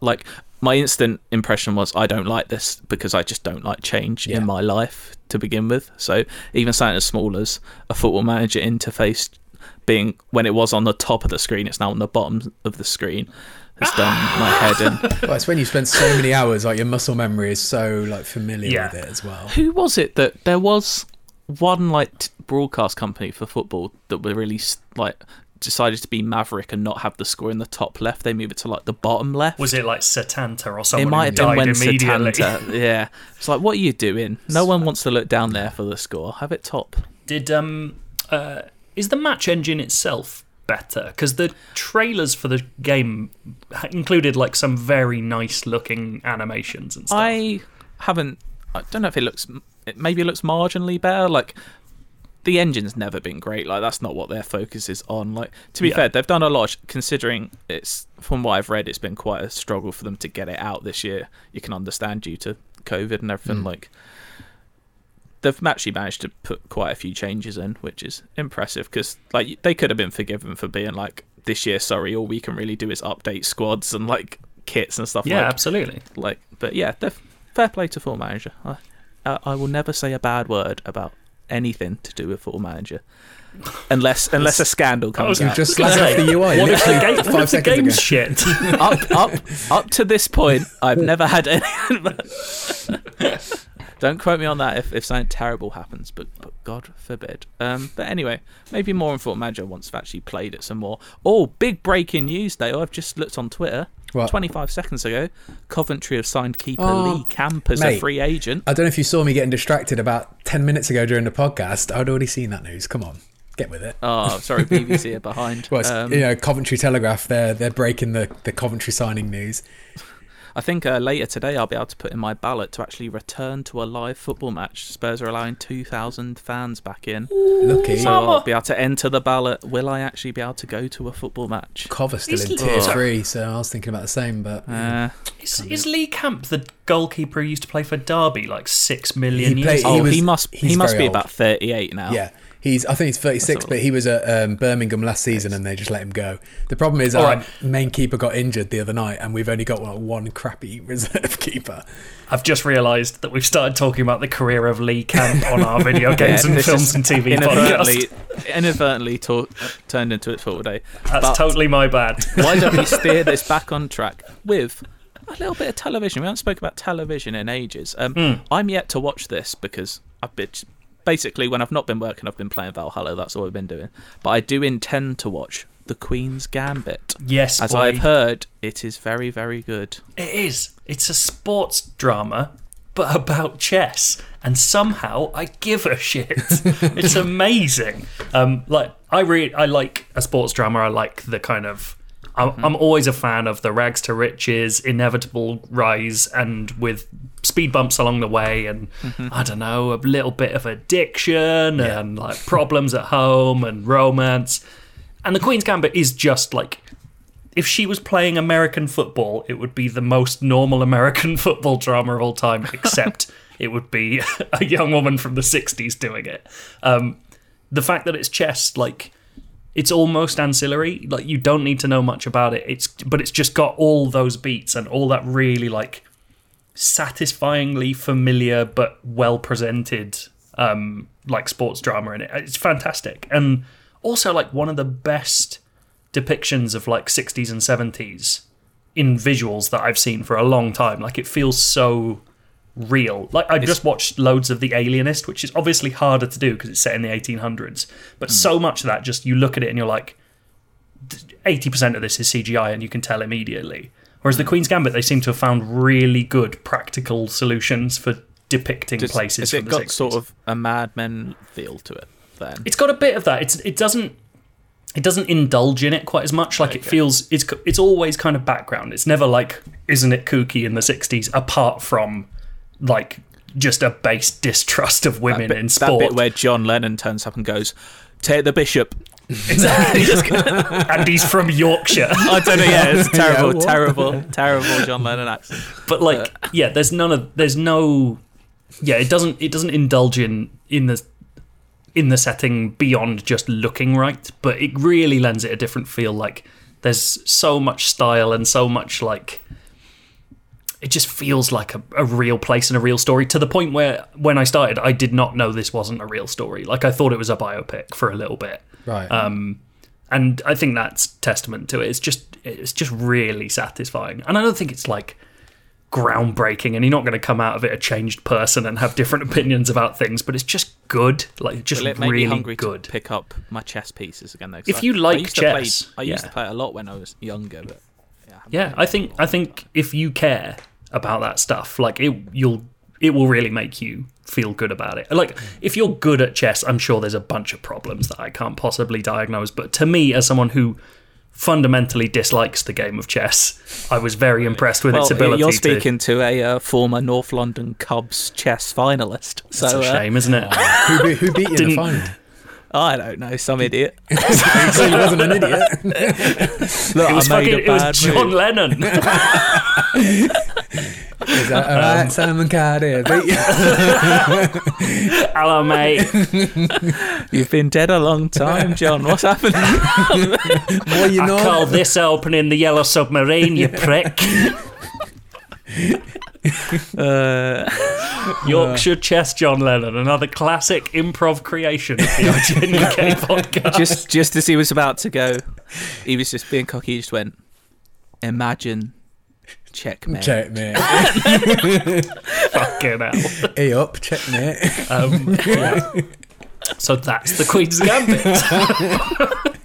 like my instant impression was I don't like this because I just don't like change Yeah. in my life to begin with. So even something as small as a football manager interface being when it was on the top of the screen, it's now on the bottom of the screen. Has done my head in. Well, it's when you spend so many hours, like your muscle memory is so like familiar Yeah. with it as well. Who was it that there was one like t- broadcast company for football that were really like decided to be maverick and not have the score in the top left? They move it to like the bottom left. Was it like Setanta or something? it might have been when? Setanta. yeah, it's like what are you doing? No one wants to look down there for the score. Have it top. Did um uh is the match engine itself better? Because the trailers for the game included like some very nice looking animations and stuff. I haven't. I don't know if it looks. It maybe it looks marginally better. Like the engine's never been great. Like that's not what their focus is on. Like to be Yeah. fair, they've done a lot. Considering it's from what I've read, it's been quite a struggle for them to get it out this year. You can understand due to COVID and everything. Mm. Like they've actually managed to put quite a few changes in, which is impressive. Because like they could have been forgiven for being like this year. Sorry, all we can really do is update squads and like kits and stuff. yeah, like absolutely. like but yeah they're fair play to full manager I, uh, I will never say a bad word about anything to do with Football Manager, unless unless a scandal comes You out. just slagged off the UI What if the, game, five what if the game's ago. shit? up up up to this point, I've never had any. Don't quote me on that if, if something terrible happens, but, but God forbid. Um, but anyway, maybe more on Football Manager once I've actually played it some more. Oh, big breaking news, Dale. I've just looked on Twitter. What? 25 seconds ago, Coventry have signed keeper Oh, Lee Camp as a free agent. I don't know if you saw me getting distracted about 10 minutes ago during the podcast. I'd already seen that news. Come on, get with it. Oh, sorry, BBC are behind. Well, Um, you know, Coventry Telegraph, they're, they're breaking the, the Coventry signing news. I think uh, later today I'll be able to put in my ballot to actually return to a live football match. Spurs are allowing 2,000 fans back in. Lucky. So I'll be able to enter the ballot. Will I actually be able to go to a football match? Cover still in Is- tier Oh. three, so I was thinking about the same, but Uh, Is, is Lee Camp the goalkeeper who used to play for Derby like six million He years played- ago? oh, was- he must he must be old. about 38 now. yeah. He's, I think he's 36, but he was at um, Birmingham last season and they just let him go. The problem is All our right. main keeper got injured the other night and we've only got like, one crappy reserve keeper. I've just realised that we've started talking about the career of Lee Camp on our video games and films and TV inadvertently, podcast. inadvertently talk, turned into it football day. That's But totally my bad. why don't we steer this back on track with a little bit of television? We haven't spoken about television in ages. Um, Hmm. I'm yet to watch this because I've been basically when I've not been working, I've been playing Valhalla. That's all I've been doing. But I do intend to watch The Queen's Gambit. Yes, As boy. I've heard, it is very, very good. It is. It's a sports drama, but about chess. And somehow I give a shit. it's amazing. Um, like I really, I like a sports drama. I like the kind of. I'm, I'm always a fan of the rags to riches, inevitable rise, and with speed bumps along the way, and I don't know, a little bit of addiction and like problems at home and romance. And the Queen's Gambit is just like if she was playing American football, it would be the most normal American football drama of all time, except it would be a young woman from the 60s doing it. Um, the fact that it's chess, like, it's almost ancillary. Like, you don't need to know much about it. It's But it's just got all those beats and all that really, like, satisfyingly familiar but well presented, um, like, sports drama in it. It's fantastic. And also, like, one of the best depictions of like 60s and 70s in visuals that I've seen for a long time. Like it feels so real. Like I just watched loads of The Alienist, which is obviously harder to do because it's set in the 1800s. But hmm. so much of that just you look at it and you're like 80% of this is CGI and you can tell immediately. Whereas The hmm. Queen's Gambit they seem to have found really good practical solutions for depicting Does- places has from it the got 60s. sort of a Mad Men feel to it then? It's got a bit of that. It's it doesn't it doesn't indulge in it quite as much. Like it feels it's it's always kind of background. It's never like isn't it kooky in the '60s? Apart from like just a base distrust of women bit, in that sport. bit where John Lennon turns up and goes, "Take the bishop." Exactly. and he's from Yorkshire. I don't know. Yeah, it's terrible, what? terrible, terrible John Lennon accent. But like, yeah, there's none of there's no, yeah, it doesn't it doesn't indulge in in the in the setting beyond just looking right, but it really lends it a different feel. Like there's so much style and so much like it just feels like a, a real place and a real story to the point where when I started, I did not know this wasn't a real story. Like I thought it was a biopic for a little bit Right. um, and I think that's testament to it. It's just it's just really satisfying, and I don't think it's like groundbreaking, and you're not going to come out of it a changed person and have different opinions about things. But it's just good, like just Will it make really me hungry good. to pick up my chess pieces again? Though, 'Cause If I- you like used to play- chess, I used yeah. to play it a lot when I was younger, but yeah, I Yeah, I think I think if you care about that stuff, like it, you'll it will really make you feel good about it. Like if you're good at chess, I'm sure there's a bunch of problems that I can't possibly diagnose. But to me, as someone who fundamentally dislikes the game of chess, I was very impressed with Well, its ability you're speaking to, a uh, former North London Cubs chess finalist. So It's a uh, shame, isn't it? who, beat, who beat you in the didn't- final? I don't know, some idiot. He wasn't an idiot. Look, It was I made fucking. a It was John move. Lennon. Is that all right, Simon Carter? You. Hello, mate. You've been dead a long time, John. What's happening? What you I know? call this opening the Yellow Submarine. You prick. Uh, Yorkshire Chess John Lennon, another classic improv creation of the IGN UK podcast. just just as he was about to go, he was just being cocky. He just went, "Imagine, checkmate." Checkmate. fucking hell. hey up, checkmate. Um, yeah. So that's the Queen's Gambit.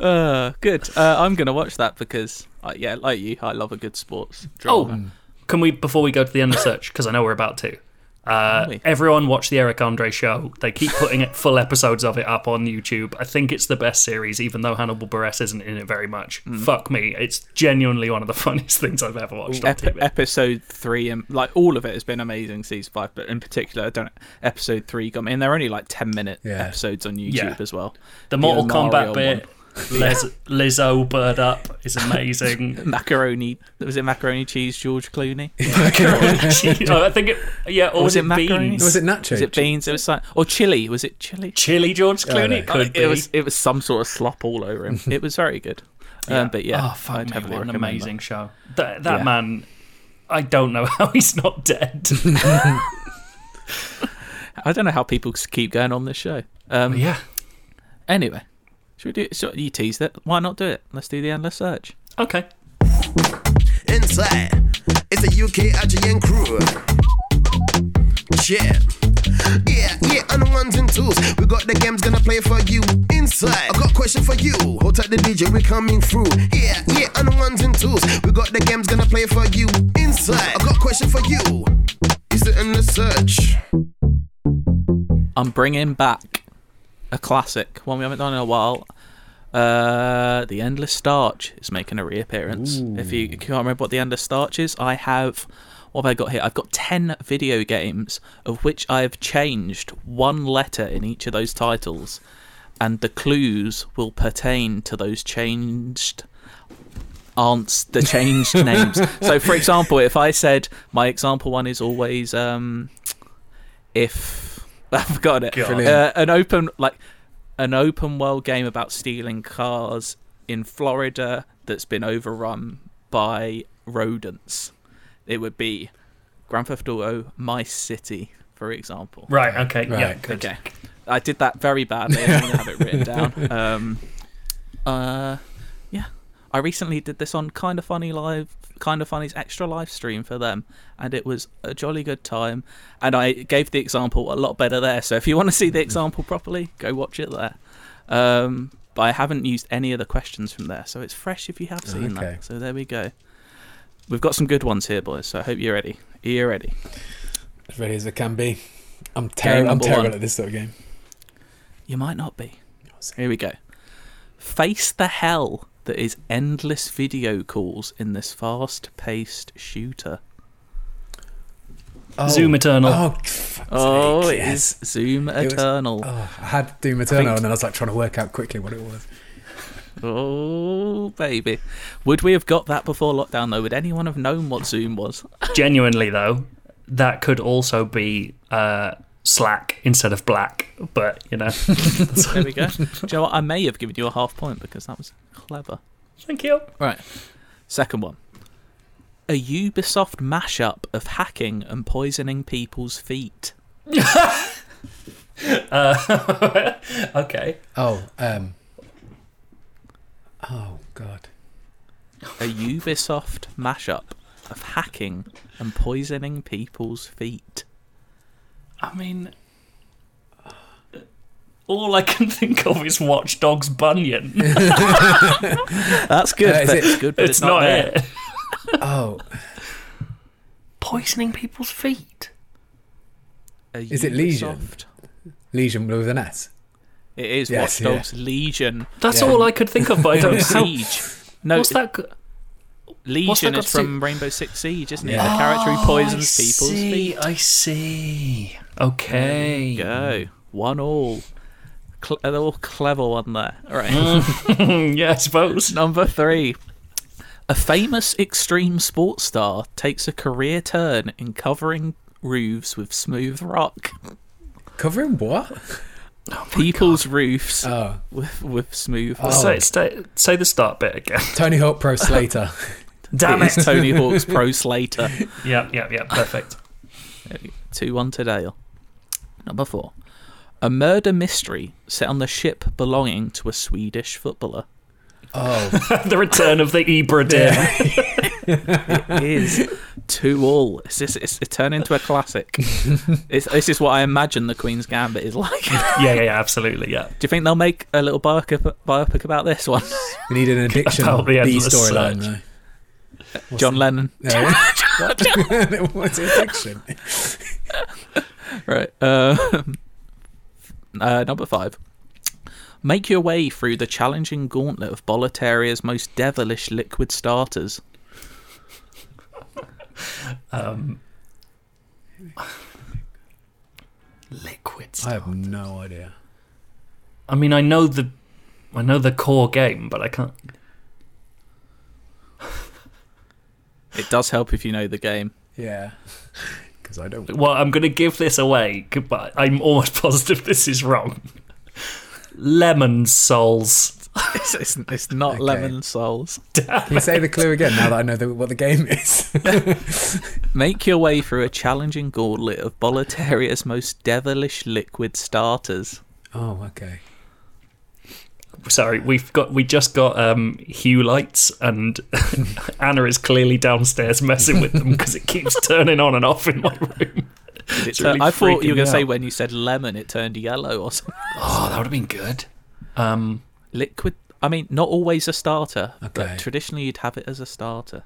Uh, good. Uh, I'm gonna watch that because, uh, yeah, like you, I love a good sports drama. Oh, can we before we go to the end of search because I know we're about to. Uh, Can everyone watch the Eric Andre show. They keep putting it, full episodes of it up on YouTube. I think it's the best series, even though Hannibal Buress isn't in it very much. Hmm. Fuck me, it's genuinely one of the funniest things I've ever watched on Ep- TV. episode three and like all of it has been amazing season five but in particular I don't episode three got me and they're only like 10 minute Yeah. episodes on youtube Yeah. as well the Mortal Mario Kombat bit, one. Les- Lizzo bird up is amazing. macaroni was it macaroni cheese george clooney oh, I think it, yeah, or Was was, it it, macaroni? beans? Was it nacho? was it beans it was like or chili was it chili Chili George Oh, Clooney? no. It could it be. was it was some sort of slop all over him it was very good um, but yeah oh fuck I'd me, heavily what an recommend amazing show. That that Yeah. man, I don't know how he's not dead. I don't know how people keep going on this show um, yeah. anyway should we do so you teased it why not do it let's do the endless search Okay. Inside, it's a UK IGN crew. Yeah. Yeah, yeah, on the ones and twos. We got the games gonna play for you. Inside, I got a question for you. Hold tight the DJ, we coming through. Yeah, yeah, on the ones and twos. We got the games gonna play for you. Inside, I got a question for you. Is it in the search? I'm bringing back a classic, one we haven't done in a while. Uh, the Endless Starch is making a reappearance. If you, if you can't remember what the Endless Starch is, I have. What have I got here? I've got 10 video games, of which I've changed one letter in each of those titles, and the clues will pertain to those changed aren't the changed names. So, for example, if I said my example one is always um, if I've got it. Uh, an open like an open world game about stealing cars in Florida that's been overrun by rodents. It would be Grand Theft Auto My City, for example. Right. Okay. Yeah. Good. Okay. I did that very badly. I didn't have it written down. Um, uh, yeah. I recently did this on Kind of Funny Live, Kind of Funny's extra live stream for them, and it was a jolly good time. And I gave the example a lot better there. So if you want to see the example properly, go watch it there. Um, but I haven't used any of the questions from there, so it's fresh if you have seen Okay. that. So there we go. We've got some good ones here, boys. So I hope you're ready. Are you ready? As ready as it can be. I'm terrible. I'm terrible one. at this sort of game. You might not be. Here we go. Face the hell that is endless video calls in this fast paced shooter. Oh. Zoom Eternal. Oh, for fuck's Oh, sake, it yes. is Zoom was- Eternal. Oh, I had Doom Eternal, think- and then I was like trying to work out quickly what it was. Oh, baby. Would we have got that before lockdown, though? Would anyone have known what Zoom was? Genuinely though, that could also be uh, Slack instead of Black. But you know, There we go. Do you know what? I may have given you a half point because that was clever. thank you. Right. Second one. A Ubisoft mashup of hacking and poisoning people's feet. Uh, okay. Oh, um. Oh God. a Ubisoft mashup of hacking and poisoning people's feet. I mean, all I can think of is Watch Dogs Bunyan. That's good. Uh, but it- it's good, but it's, not, there. it. Oh, Poisoning people's feet. Is it Legion? Ubisoft- Legion with an S. It is Yes, Watch Dogs Legion. That's Yeah. all I could think of, but I don't know how. Siege. No, What's that? Go- Legion got is to do- from Rainbow Six Siege, isn't it? Yeah. The oh, character who poisons Oh, I people's see, feet. I see. Okay. Go. One all. Cle- a little clever one there. All right. yeah, I suppose. Number three. A famous extreme sports star takes a career turn in covering roofs with smooth rock. Covering what? Oh People's roofs Oh, with with smooth Oh. Say, say, say the start bit again. Tony Hawk Pro Slater. Damn it it. is Tony Hawk's Pro Slater. Yeah, yeah, yeah. Perfect. 2 1 to Dale. Number four. A murder mystery set on the ship belonging to a Swedish footballer. Oh, the return of the Ibra Din. It is two all. It's, it's, it's, it's turned into a classic. it's, this is what I imagine the Queen's Gambit is like. Yeah, yeah, yeah. Absolutely. Yeah. Do you think they'll make a little biopic, biopic about this one? we need an addiction About the B endless storyline search. though. John Lennon. No. What's addiction? Right. Uh, uh, number five. Make your way through the challenging gauntlet of Boletaria's most devilish liquid starters. Um, liquid. I have no idea. I mean, I know the, I know the core game, but I can't. It does help if you know the game. Yeah, because I don't. Well, I'm going to give this away, but I'm almost positive this is wrong. Lemon souls. It's, it's, it's not Okay. Lemon Souls. Can you say the clue again now that I know the, what the game is? Make your way through a challenging gauntlet of Boletaria's most devilish liquid starters. oh, okay. Sorry, we've got we just got um, hue lights, and Anna is clearly downstairs messing with them because it keeps turning on and off in my room. It turn- really I thought you were going to say when you said lemon, it turned yellow or something. Oh, that would have been good. Um, Liquid. I mean, not always a starter, Okay. but traditionally you'd have it as a starter.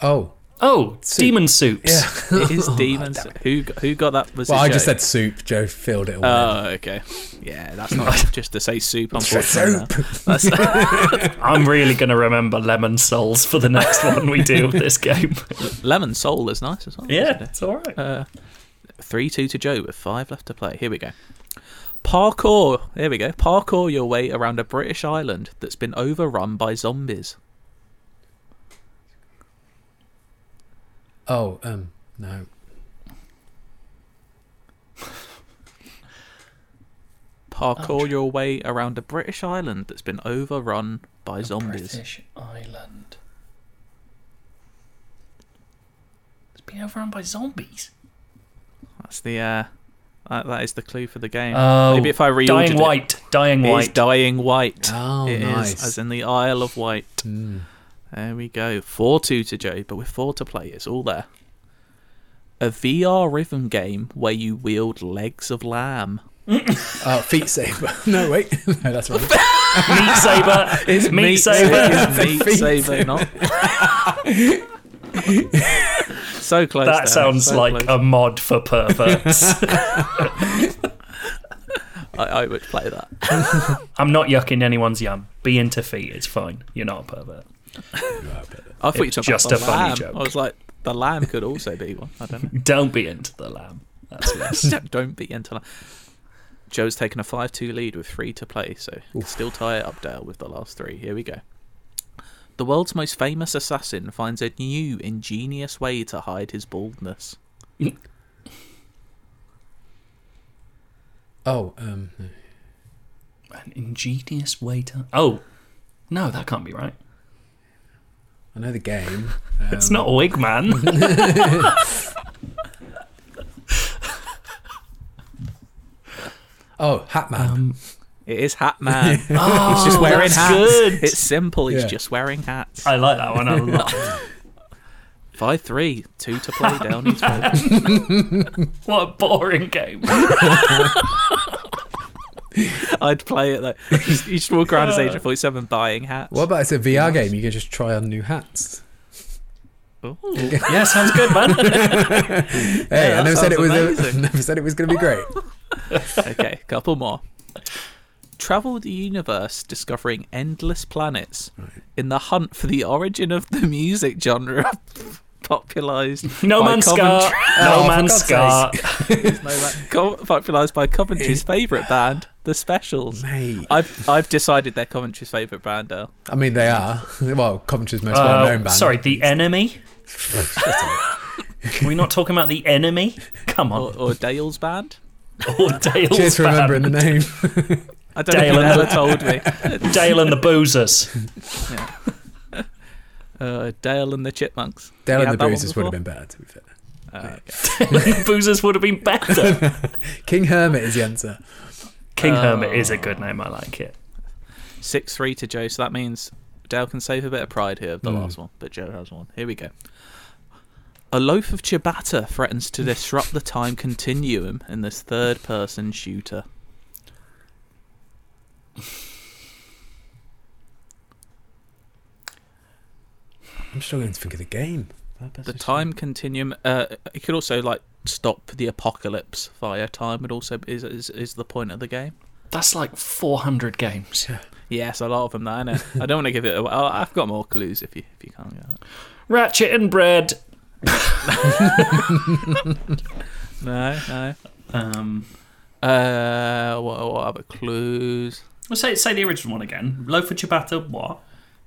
Oh, oh, Soup. demon soups. yeah. It is demons. who got- who got that? Was well, it I just said soup. Joe filled it all. in. Oh, okay. Yeah, that's not just to say soup. Unfortunately, soup. That's, I'm really going to remember lemon souls for the next one we do of this game. lemon soul is nice as well. yeah, isn't it? it's all right. Uh, three two to Joe with five left to play. Here we go. Parkour. Here we go. Parkour your way around a British island that's been overrun by zombies. Oh, um, no. Parkour your way around a British island that's been overrun by zombies. British island. It's been overrun by zombies. That's the uh, that, that is the clue for the game. Oh, Maybe if I reordered dying it, white, dying it is white. dying white. Oh, It is, nice. as in the Isle of Wight. Mm. There we go. 4 2 to Joe, but with 4 to play, it's all there. A VR rhythm game where you wield legs of lamb. Oh, feet saver. no, wait. no, that's right. meat saber. It's meat, saber. It's meat saver, not. So close. That Dan, sounds so like close. a mod for perverts. I, I would play that. I'm not yucking anyone's yum. Be into feet. It's fine. You're not a pervert. I thought you It's talking just about a the funny lamb. joke. I was like, the lamb could also be one. I don't know. Don't be into the lamb. That's less. don't, don't be into lamb. Joe's taken a 5 2 lead with three to play, so you can still tie it up, Dale, with the last three. Here we go. The world's most famous assassin finds a new, ingenious way to hide his baldness. Oh, um. An ingenious way to. Oh, no, that can't be right. I know the game. It's Um, not a wig man. Oh, Hatman. um, It is Hat Man. oh, He's just wearing that's hats. good. It's simple. He's Yeah. just wearing hats. I like that one a lot. 5 3. Two to play down. He's what a boring game. I'd play it though. You should walk around as Agent 47 buying hats. what about it's a VR game? You can just try on new hats. Ooh. yeah, sounds good, man. Hey, that I never said it was. A, never said it was going to be great. okay, couple more. Travel the universe discovering endless planets in the hunt for the origin of the music genre popularized No by Man's Coventry- Ska. Oh, No for Man's Ska. No Man- popularized by Coventry's favourite band, The Specials. Mate. I've I've decided they're Coventry's favourite band, Dale. I mean, they are. Well, Coventry's most well-known Uh, band. sorry, the enemy. Are we not talking about the enemy? Come Or, on, or Dale's band. or Dale's Cheers for band. remembering the name. I don't Dale think and you ever the- told me. Dale and the Boozers. Uh, Dale and the Chipmunks. Dale You and the that one Bruisers would have been better, to be fair. Uh, okay. Boozers would have been better. King Hermit is the answer. King Oh. Hermit is a good name. I like it. Six three to Joe, so that means Dale can save a bit of pride here of the Mm. last one, but Joe has one. Here we go. A loaf of ciabatta threatens to disrupt the time continuum in this third person shooter. I'm struggling to think of the game. The time continuum. Uh, it could also like stop the apocalypse via time. It also is, is is the point of the game. That's like 400 games. Yeah. Yes, a lot of them. That I know. I don't want to give it. Away. I've got more clues if you if you can't get it. Ratchet and bread. No, no. Um, Uh, what, what other clues? Well, say say the original one again. Loaf of ciabatta. What?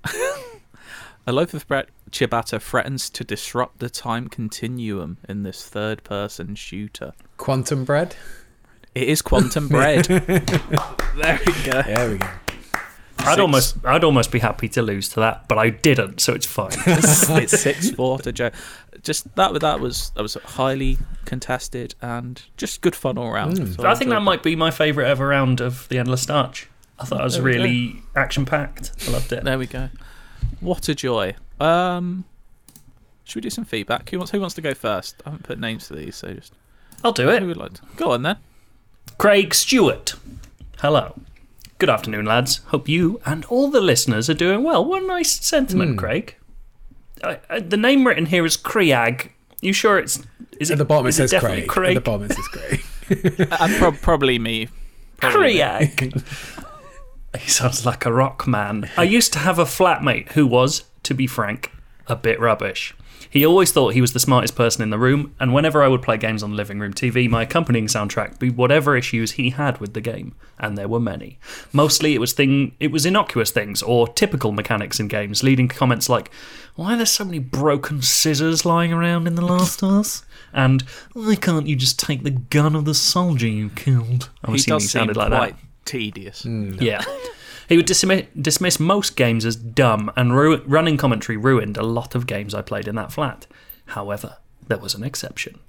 A loaf of bread ciabatta threatens to disrupt the time continuum in this third-person shooter. Quantum Bread? It is quantum bread. there we go. There we go. I'd Six. almost I'd almost be happy to lose to that, but I didn't, so it's fine. it's six four to Joe. Just that that was that was highly contested and just good fun all round. Mm. So I think that enjoyed might be my favourite ever round of the Endless Starch. I thought it was There we go. really action packed. I loved it. There we go. What a joy. Um, should we do some feedback? Who wants Who wants to go first? I haven't put names to these, so just I'll do it. who it. would like to go on then? Craig Stewart. Hello. Good afternoon, lads. Hope you and all the listeners are doing well. What a nice sentiment, Craig. Uh, uh, the name written here is Kriag. You sure it's is it At the bottom it is says definitely Craig. At the Craig? bottom it says Craig. and prob probably me. Probably me. Kriag. he sounds like a rock man. I used to have a flatmate who was, to be frank, a bit rubbish. He always thought he was the smartest person in the room, and whenever I would play games on the living room TV, my accompanying soundtrack would be whatever issues he had with the game, and there were many. Mostly it was thing it was innocuous things or typical mechanics in games, leading to comments like, Why are there so many broken scissors lying around in The Last of Us? And why can't you just take the gun of the soldier you killed? I'm He assuming does he sounded like that. Tedious. Mm. Yeah. He would dismiss, dismiss most games as dumb, and ru- running commentary ruined a lot of games I played in that flat. However, there was an exception.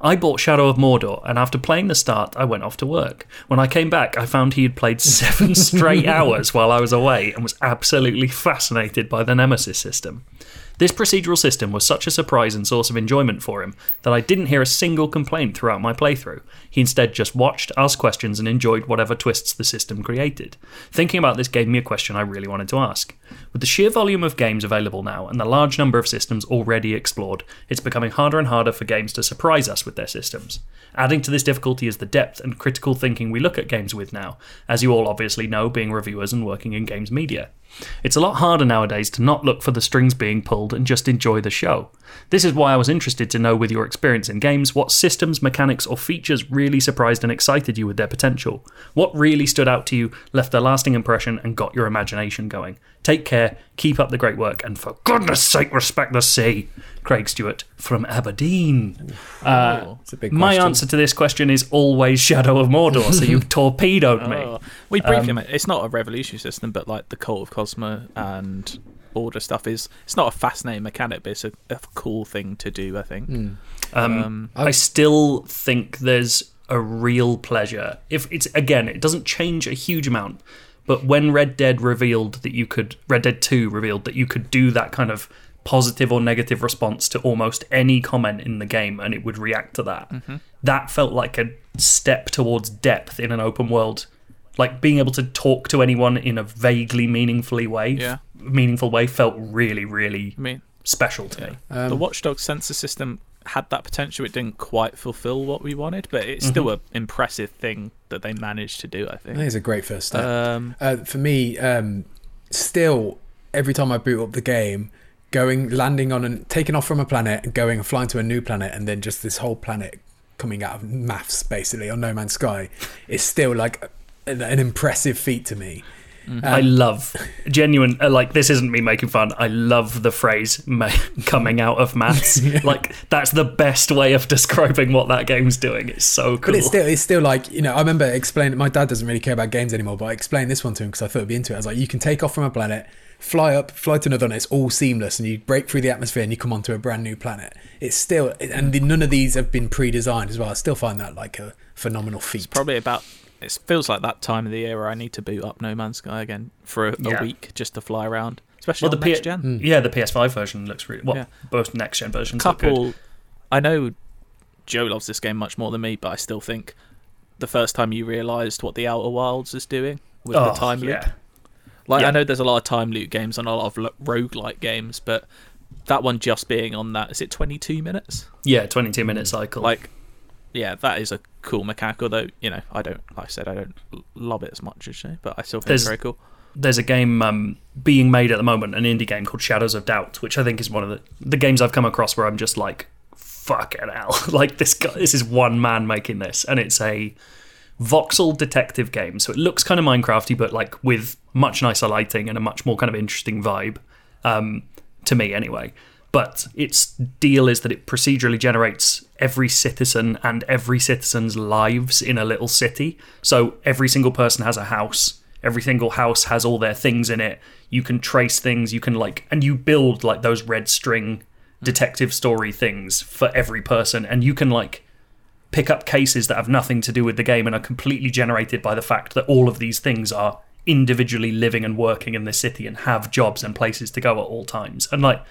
I bought Shadow of Mordor, and after playing the start, I went off to work. When I came back, I found he had played seven straight hours while I was away and was absolutely fascinated by the Nemesis system. This procedural system was such a surprise and source of enjoyment for him that I didn't hear a single complaint throughout my playthrough. He instead just watched, asked questions, and enjoyed whatever twists the system created. Thinking about this gave me a question I really wanted to ask. With the sheer volume of games available now and the large number of systems already explored, it's becoming harder and harder for games to surprise us with their systems. Adding to this difficulty is the depth and critical thinking we look at games with now, as you all obviously know, being reviewers and working in games media. It's a lot harder nowadays to not look for the strings being pulled and just enjoy the show. This is why I was interested to know, with your experience in games, what systems, mechanics, or features really surprised and excited you with their potential. What really stood out to you, left a lasting impression, and got your imagination going. Take care, keep up the great work, and for goodness sake, respect the sea. Craig Stewart from Aberdeen. Uh, It's a big my answer to this question is always Shadow of Mordor, so you've torpedoed me. Oh. We briefly met. It's not a revolutionary system, but like the Cult of Cosmo and Order stuff is. It's not a fascinating mechanic, but it's a, a cool thing to do. I think. Hmm. Um, Um, I still think there's a real pleasure. If it's again, it doesn't change a huge amount, but when Red Dead revealed that you could, Red Dead Two revealed that you could do that kind of positive or negative response to almost any comment in the game, and it would react to that. Mm-hmm. That felt like a step towards depth in an open world. Like being able to talk to anyone in a vaguely meaningfully way, Yeah. meaningful way, felt really, really I mean, special to me. Um, the Watch Dogs census system had that potential. It didn't quite fulfill what we wanted, but it's still Mm-hmm. an impressive thing that they managed to do. I I think. think it's a great first step. Um, Uh, for me, um, still, every time I boot up the game, going, landing on and taking off from a planet and going and flying to a new planet, and then just this whole planet coming out of maths, basically, on No Man's Sky, is still like an, an impressive feat to me. I love genuine. Uh, like this isn't me making fun. I love the phrase ma- "coming out of maths." Like that's the best way of describing what that game's doing. It's so cool. But it's still, it's still like you know. I remember explaining. My dad doesn't really care about games anymore, but I explained this one to him because I thought he'd be into it. I was like, you can take off from a planet, fly up, fly to another, and it's all seamless, and you break through the atmosphere and you come onto a brand new planet. It's still, and the, none of these have been pre-designed as well. I still find that like a phenomenal feat. It's probably about. It feels like that time of the year where I need to boot up No Man's Sky again for a, Yeah. a week just to fly around, especially Well, on the P- next gen. Hmm. yeah, the PS5 version looks really well. Yeah. Both next gen versions look good. couple. I know Joe loves this game much more than me, but I still think the first time you realised what the Outer Wilds is doing with Oh, the time loop. yeah. Like Yeah. I know there's a lot of time loop games and a lot of lo- roguelike games, but that one just being on that is it 22 minutes? Yeah, 22 minute cycle. Like, yeah, that is a cool mechanic. Although you know, I don't. Like I said, I don't love it as much as you, but I still think There's- it's very cool. there's a game um, being made at the moment, an indie game called Shadows of Doubt, which I think is one of the, the games I've come across where I'm just like, fucking hell, like this guy, this is one man making this, and it's a voxel detective game. So it looks kind of Minecrafty, but like with much nicer lighting and a much more kind of interesting vibe, um, to me anyway. But its deal is that it procedurally generates every citizen and every citizen's lives in a little city. So every single person has a house. Every single house has all their things in it. You can trace things. You can like, and you build like those red string detective story things for every person, and you can like pick up cases that have nothing to do with the game and are completely generated by the fact that all of these things are individually living and working in the city and have jobs and places to go at all times. And like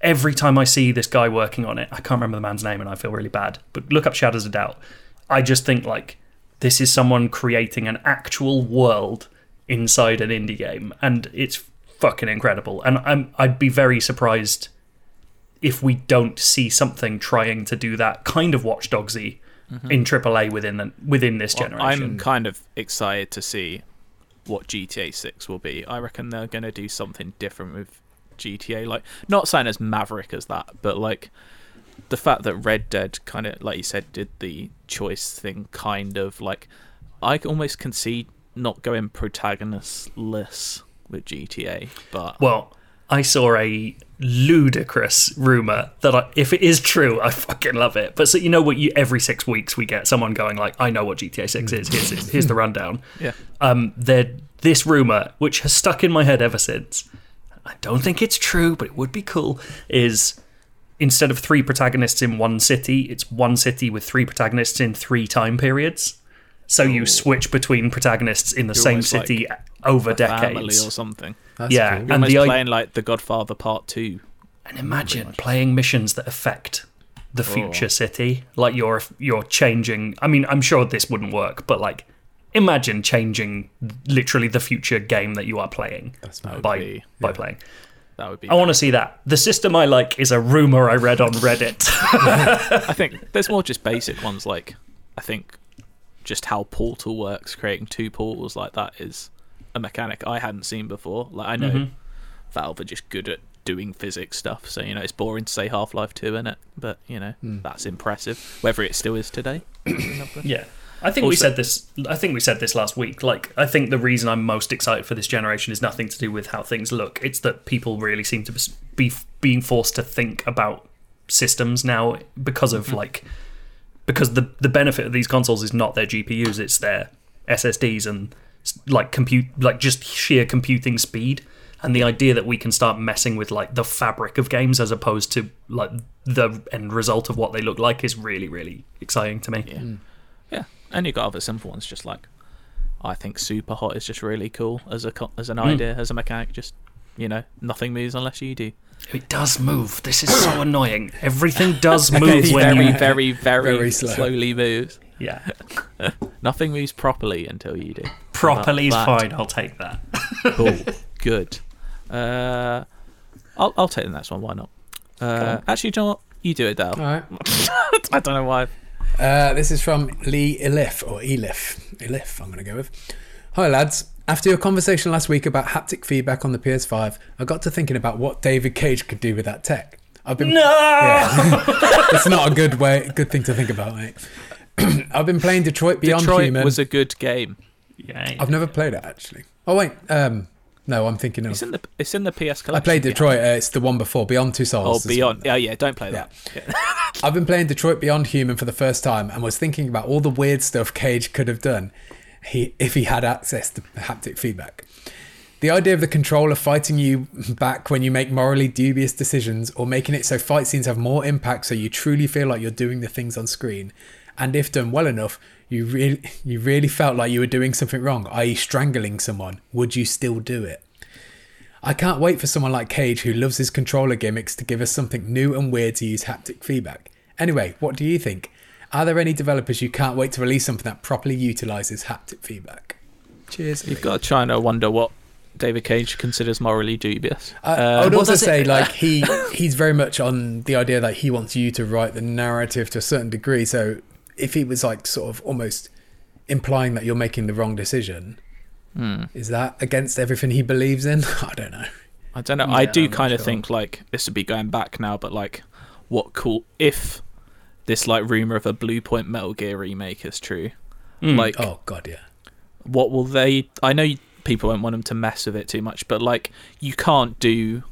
every time I see this guy working on it, I can't remember the man's name and I feel really bad. But look up Shadows of Doubt. I just think like this is someone creating an actual world inside an indie game and it's fucking incredible. And I'm I'd be very surprised if we don't see something trying to do that kind of Watch Dogsy mm-hmm. in AAA within the, within this Well, generation. I'm kind of excited to see what GTA 6 will be. I reckon they're going to do something different with GTA. Like, not saying as maverick as that, but like the fact that Red Dead kind of, like you said, did the choice thing, kind of like I almost can see not going protagonistless with GTA, but Well, I saw a ludicrous rumor that I, if it is true, I fucking love it. But so you know what? You every six weeks we get someone going like, "I know what GTA Six is. Here's here's the rundown." yeah, Um, there this rumor, which has stuck in my head ever since. I don't think it's true, but it would be cool. Is instead of three protagonists in one city, it's one city with three protagonists in three time periods. So you switch between protagonists in the same almost like city over family decades. or something. That's yeah, cool. and And the the playing like The Godfather Part Two. And imagine playing missions that affect the Oh. future city. Like you're you're changing. I mean, I'm sure this wouldn't work, but like imagine changing literally the future game that you are playing by be- by playing. That would be. I want to see that. The system I like is a rumor I read on Reddit. I think there's more just basic ones like I think just how Portal works, creating two portals like that is a mechanic I hadn't seen before. Like I know Mm-hmm. Valve are just good at doing physics stuff, so you know it's boring to say Half Life Two in it, but you know Hmm. that's impressive. Whether it still is today, Yeah. I think we said this I think we said this last week. Like I think the reason I'm most excited for this generation is nothing to do with how things look. It's that people really seem to be being forced to think about systems now because of mm-hmm. like because the the benefit of these consoles is not their GPUs, it's their SSDs and like compute like just sheer computing speed and the idea that we can start messing with like the fabric of games as opposed to like the end result of what they look like is really really exciting to me. yeah, mm. yeah. And you got other simple ones just like I think Super Hot is just really cool as a as an Hmm. idea as a mechanic. Just you know nothing moves unless you do. It does move. This is so annoying. Everything does move It's when very, you. very, very, Very slow. slowly moves. Yeah, Nothing moves properly until you do. properly is fine. I'll take that. Cool. Good. Uh, I'll I'll take the next one. Why not? Uh, actually, do you know what? You do it, Dale. All right. I don't know why. Uh, this is from Lee Elif, or Elif. Elif, I'm going to go with. Hi, lads. After your conversation last week about haptic feedback on the PS5, I got to thinking about what David Cage could do with that tech. I've been. No. Yeah. it's not a good way, good thing to think about, mate. I've been playing Detroit Beyond Human. Detroit Human. was a good game. Yeah. I've never played it actually. Oh wait, um, no, I'm thinking It's of. in the it's in the PS collection. I played yeah. Detroit. Uh, it's the one before Beyond Two Souls. Oh, Beyond. Yeah, yeah. Don't play that. Yeah. I've been playing Detroit Beyond Human for the first time and was thinking about all the weird stuff Cage could have done he, if he had access to haptic feedback. The idea of the controller fighting you back when you make morally dubious decisions or making it so fight scenes have more impact so you truly feel like you're doing the things on screen. And if done well enough, you really you really felt like you were doing something wrong, i.e. strangling someone, would you still do it? I can't wait for someone like Cage who loves his controller gimmicks to give us something new and weird to use haptic feedback. Anyway, what do you think? Are there any developers you can't wait to release something that properly utilizes haptic feedback? Cheers. You've got to try and wonder what David Cage considers morally dubious. I, I Uh, would also does it- say like he he's very much on the idea that he wants you to write the narrative to a certain degree. So if he was like sort of almost implying that you're making the wrong decision, hmm. is that against everything he believes in? I don't know. I don't know. I Yeah, do I'm kind of sure. think like this would be going back now, but like, what cool if this like rumor of a Bluepoint Metal Gear remake is true? Mm. Like, Oh god, yeah. what will they? I know people won't want them to mess with it too much, but like, you can't do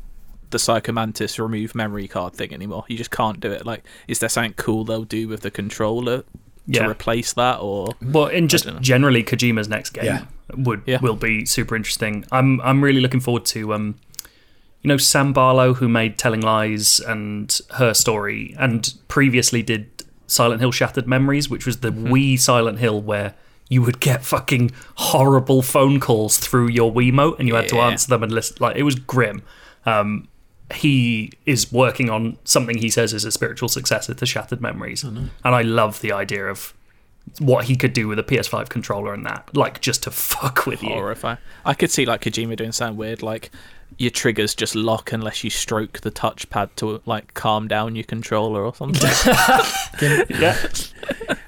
the Psycho Mantis remove memory card thing anymore. You just can't do it. Like, is there something cool they'll do with the controller to Yeah. replace that, or Well, and just generally Kojima's next game Yeah. would Yeah. will be super interesting. I'm I'm really looking forward to um you know Sam Barlow who made Telling Lies and Her Story and previously did Silent Hill Shattered Memories, which was the Wii Silent Hill where you would get fucking horrible phone calls through your Wiimote and you had to answer them and listen like it was grim. Um he is working on something he says is a spiritual successor to Shattered Memories. And I love the idea of what he could do with a PS5 controller and that, like just to fuck with you. horrifying? I could see like Kojima doing something weird, like your triggers just lock unless you stroke the touchpad to like calm down your controller or something. Yeah,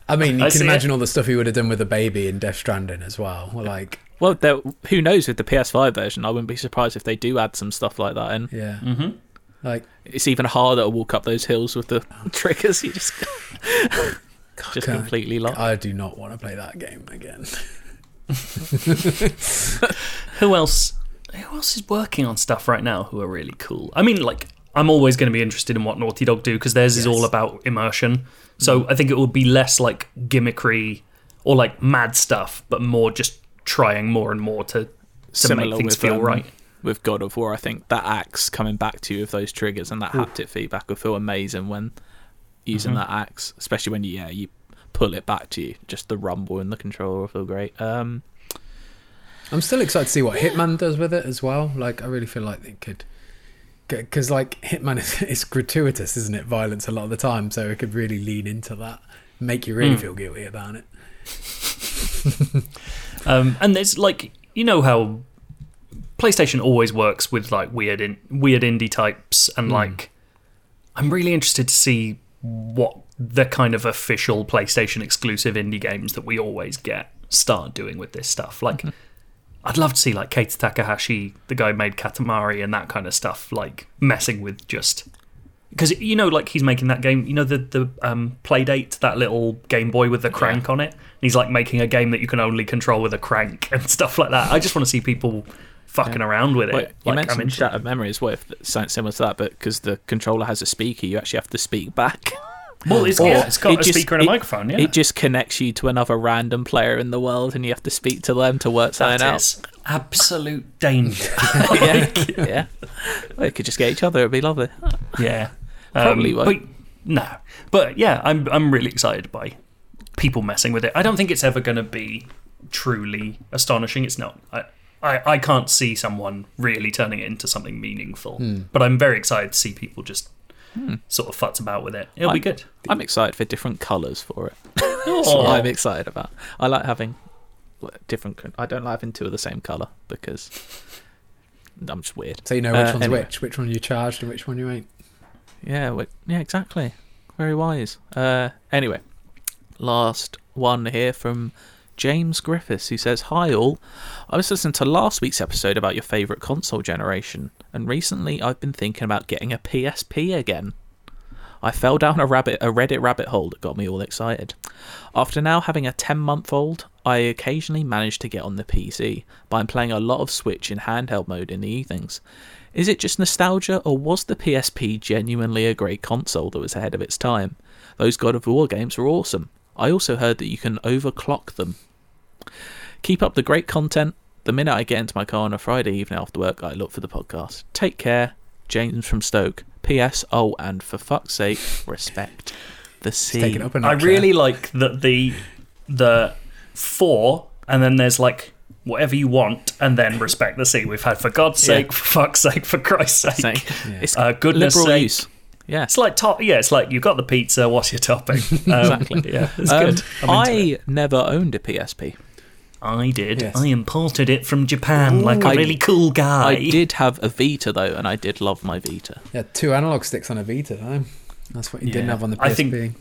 I mean, you I can see imagine all the stuff he would have done with a baby in Death Stranding as well. Well, Like, Well, who knows with the PS5 version? I wouldn't be surprised if they do add some stuff like that in. yeah, hmm like It's even harder to walk up those hills with the triggers. You just just can't- completely lock. I do not want to play that game again. who else? Who else is working on stuff right now who are really cool? I mean, like I'm always going to be interested in what Naughty Dog do because theirs is all about immersion. So I think it would be less like gimmickry or like mad stuff, but more just trying more and more to to Similar make things with, feel um, right. With God of War, I think that axe coming back to you with those triggers and that haptic feedback will feel amazing when using Mm-hmm. that axe, especially when you yeah you pull it back to you. Just the rumble in the controller will feel great. Um, I'm still excited to see what Hitman does with it as well. Like, I really feel like it could, because like Hitman is it's gratuitous, isn't it? Violence a lot of the time, so it could really lean into that, make you really Mm. feel guilty about it. Um, and there's like you know how PlayStation always works with like weird in, weird indie types, and like I'm really interested to see what the kind of official PlayStation exclusive indie games that we always get start doing with this stuff. Like I'd love to see like Keita Takahashi, the guy who made Katamari and that kind of stuff, like messing with just because you know, like he's making that game. You know the the um, Playdate, that little Game Boy with the crank on it. And he's like making a game that you can only control with a crank and stuff like that. I just want to see people fucking around with it. You like, mentioned into it. Shattered Memories. What if something similar to that, but because the controller has a speaker, you actually have to speak back. Well, it's, Or yeah, it's got it a just- speaker and a it- microphone. Yeah, It just connects you to another random player in the world, and you have to speak to them to work something that out. absolute danger. yeah, yeah. Well, you could just get each other. It'd be lovely. Yeah, Probably um, won't. But, no, but yeah, I'm I'm really excited by people messing with it. I don't think it's ever going to be truly astonishing. It's not. I, I I can't see someone really turning it into something meaningful. But I'm very excited to see people just sort of futz about with it. It'll be I'm- good. I'm excited for different colours for it. That's Oh. what I'm excited about. I like having different. I don't like having two of the same colour because I'm just weird. So you know which Uh, one's anyway. which, which one you charged and which one you ain't. Yeah, yeah, exactly. Very wise. Uh, anyway, last one here from James Griffiths, who says, "Hi all. I was listening to last week's episode about your favourite console generation, and recently I've been thinking about getting a PSP again. I fell down a rabbit, a Reddit rabbit hole that got me all excited. After now having a 10 month old, I occasionally manage to get on the PC, but I'm playing a lot of Switch in handheld mode in the evenings. Is it just nostalgia, or was the PSP genuinely a great console that was ahead of its time? Those God of War games were awesome. I also heard that you can overclock them. Keep up the great content. the minute I get into my car on a Friday evening after work, I look for the podcast. Take care, James from Stoke. P.S. Oh, and for fuck's sake, respect the sea. Taking it up a I notch really like that the the four, and then there's like whatever you want, and then respect the seat We've had for God's Yeah. sake, for fuck's sake, for Christ's sake. Saying- It's Uh, goodness liberal sake. use. Yeah. It's like top. Yeah, it's like you got the pizza. What's your topping? Um, Exactly. Yeah, it's Um, good. I'm I it. never owned a PSP. I did. Yes. I imported it from Japan like a I- really cool guy. I did have a Vita though, and I did love my Vita. Yeah, two analog sticks on a Vita. Though. That's what you didn't have on the PSP. I think-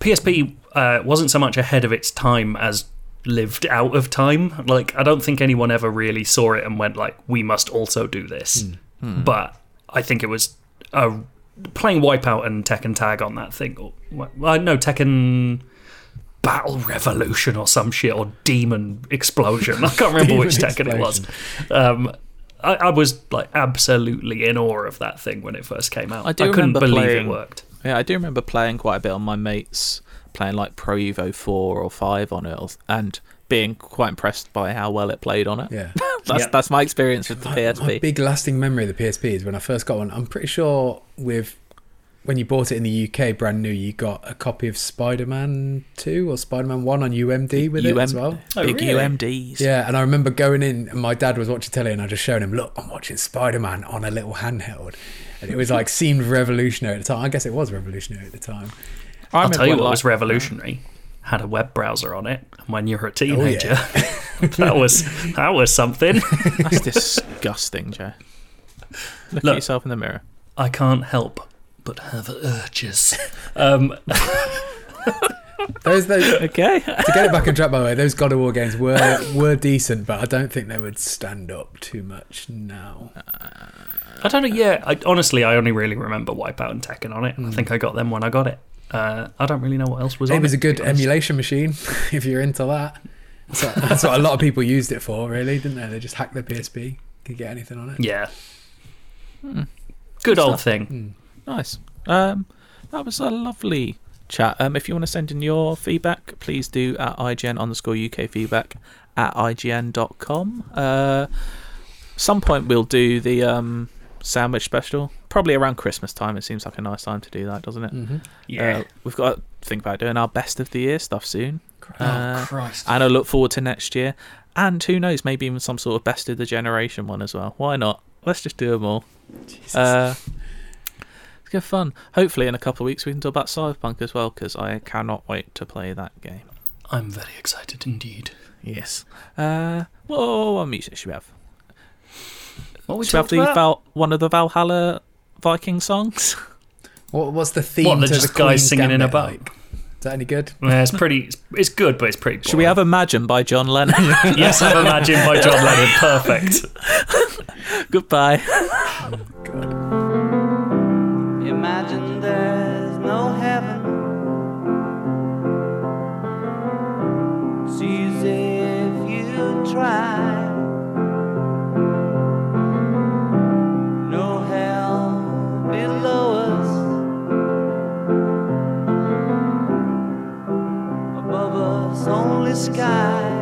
PSP uh, wasn't so much ahead of its time as lived out of time. Like I don't think anyone ever really saw it and went like, "We must also do this." But I think it was uh, playing Wipeout and Tekken Tag on that thing. Or, well, no, Tekken Battle Revolution or some shit or Demon Explosion. I can't remember which Tekken it was. Um, I, I was like absolutely in awe of that thing when it first came out. I do couldn't remember believe playing- it worked. Yeah, I do remember playing quite a bit on my mates, playing like Pro Evo 4 or 5 on it, or- and being quite impressed by how well it played on it. Yeah. That's Yeah. that's my experience with the My PSP. big lasting memory of the PSP is when I first got one. I'm pretty sure with when you bought it in the UK brand new, you got a copy of Spider Man 2 or Spider Man 1 on UMD with it as well. Oh, big really? UMDs. Yeah, and I remember going in, and my dad was watching telly, and I just showed him, "Look, I'm watching Spider Man on a little handheld," and it was like seemed revolutionary at the time. I guess it was revolutionary at the time. I I'll tell you what like- was revolutionary. Had a web browser on it. And when you're a teenager, yeah. that was that was something. That's disgusting, Joe. Look, Look. at yourself in the mirror. I can't help but have urges. Um, Those, those Okay. to get it back on track, by the way, those God of War games were were decent, but I don't think they would stand up too much now. I don't know. Yeah, I, honestly, I only really remember Wipeout and Tekken on it. And I think I got them when I got it. Uh, I don't really know what else was on It was a good be emulation machine if you're into that. That's what, that's what a lot of people used it for, really, didn't they? They just hacked their PSP, could get anything on it. Yeah. Good old stuff. thing. Nice. Um, that was a lovely chat. Um, if you want to send in your feedback, please do at IGN underscore UK feedback at IGN.com. Uh, some point we'll do the um, sandwich special. Probably around Christmas time. It seems like a nice time to do that, doesn't it? hmm Yeah. Uh, we've got to think about doing our best of the year stuff soon. Uh, oh Christ. and I look forward to next year. And who knows, maybe even some sort of best of the generation one as well. Why not? Let's just do them all. Uh, it's good fun. Hopefully, in a couple of weeks, we can talk about Cyberpunk as well, because I cannot wait to play that game. I'm very excited indeed. Yes. Uh, whoa, what music should we have? What we Should we have the about? Val- one of the Valhalla Viking songs? What, was the theme What, they're to just the guys Queen's singing in a Gambit boat? like? Is that any good? Yeah, it's pretty. It's, it's good, but it's pretty. Boring. Should we have Imagine by John Lennon? Yes, have Imagine by John Lennon. Perfect. Goodbye. Imagine there's no heaven. It's easy if you try. Only sky.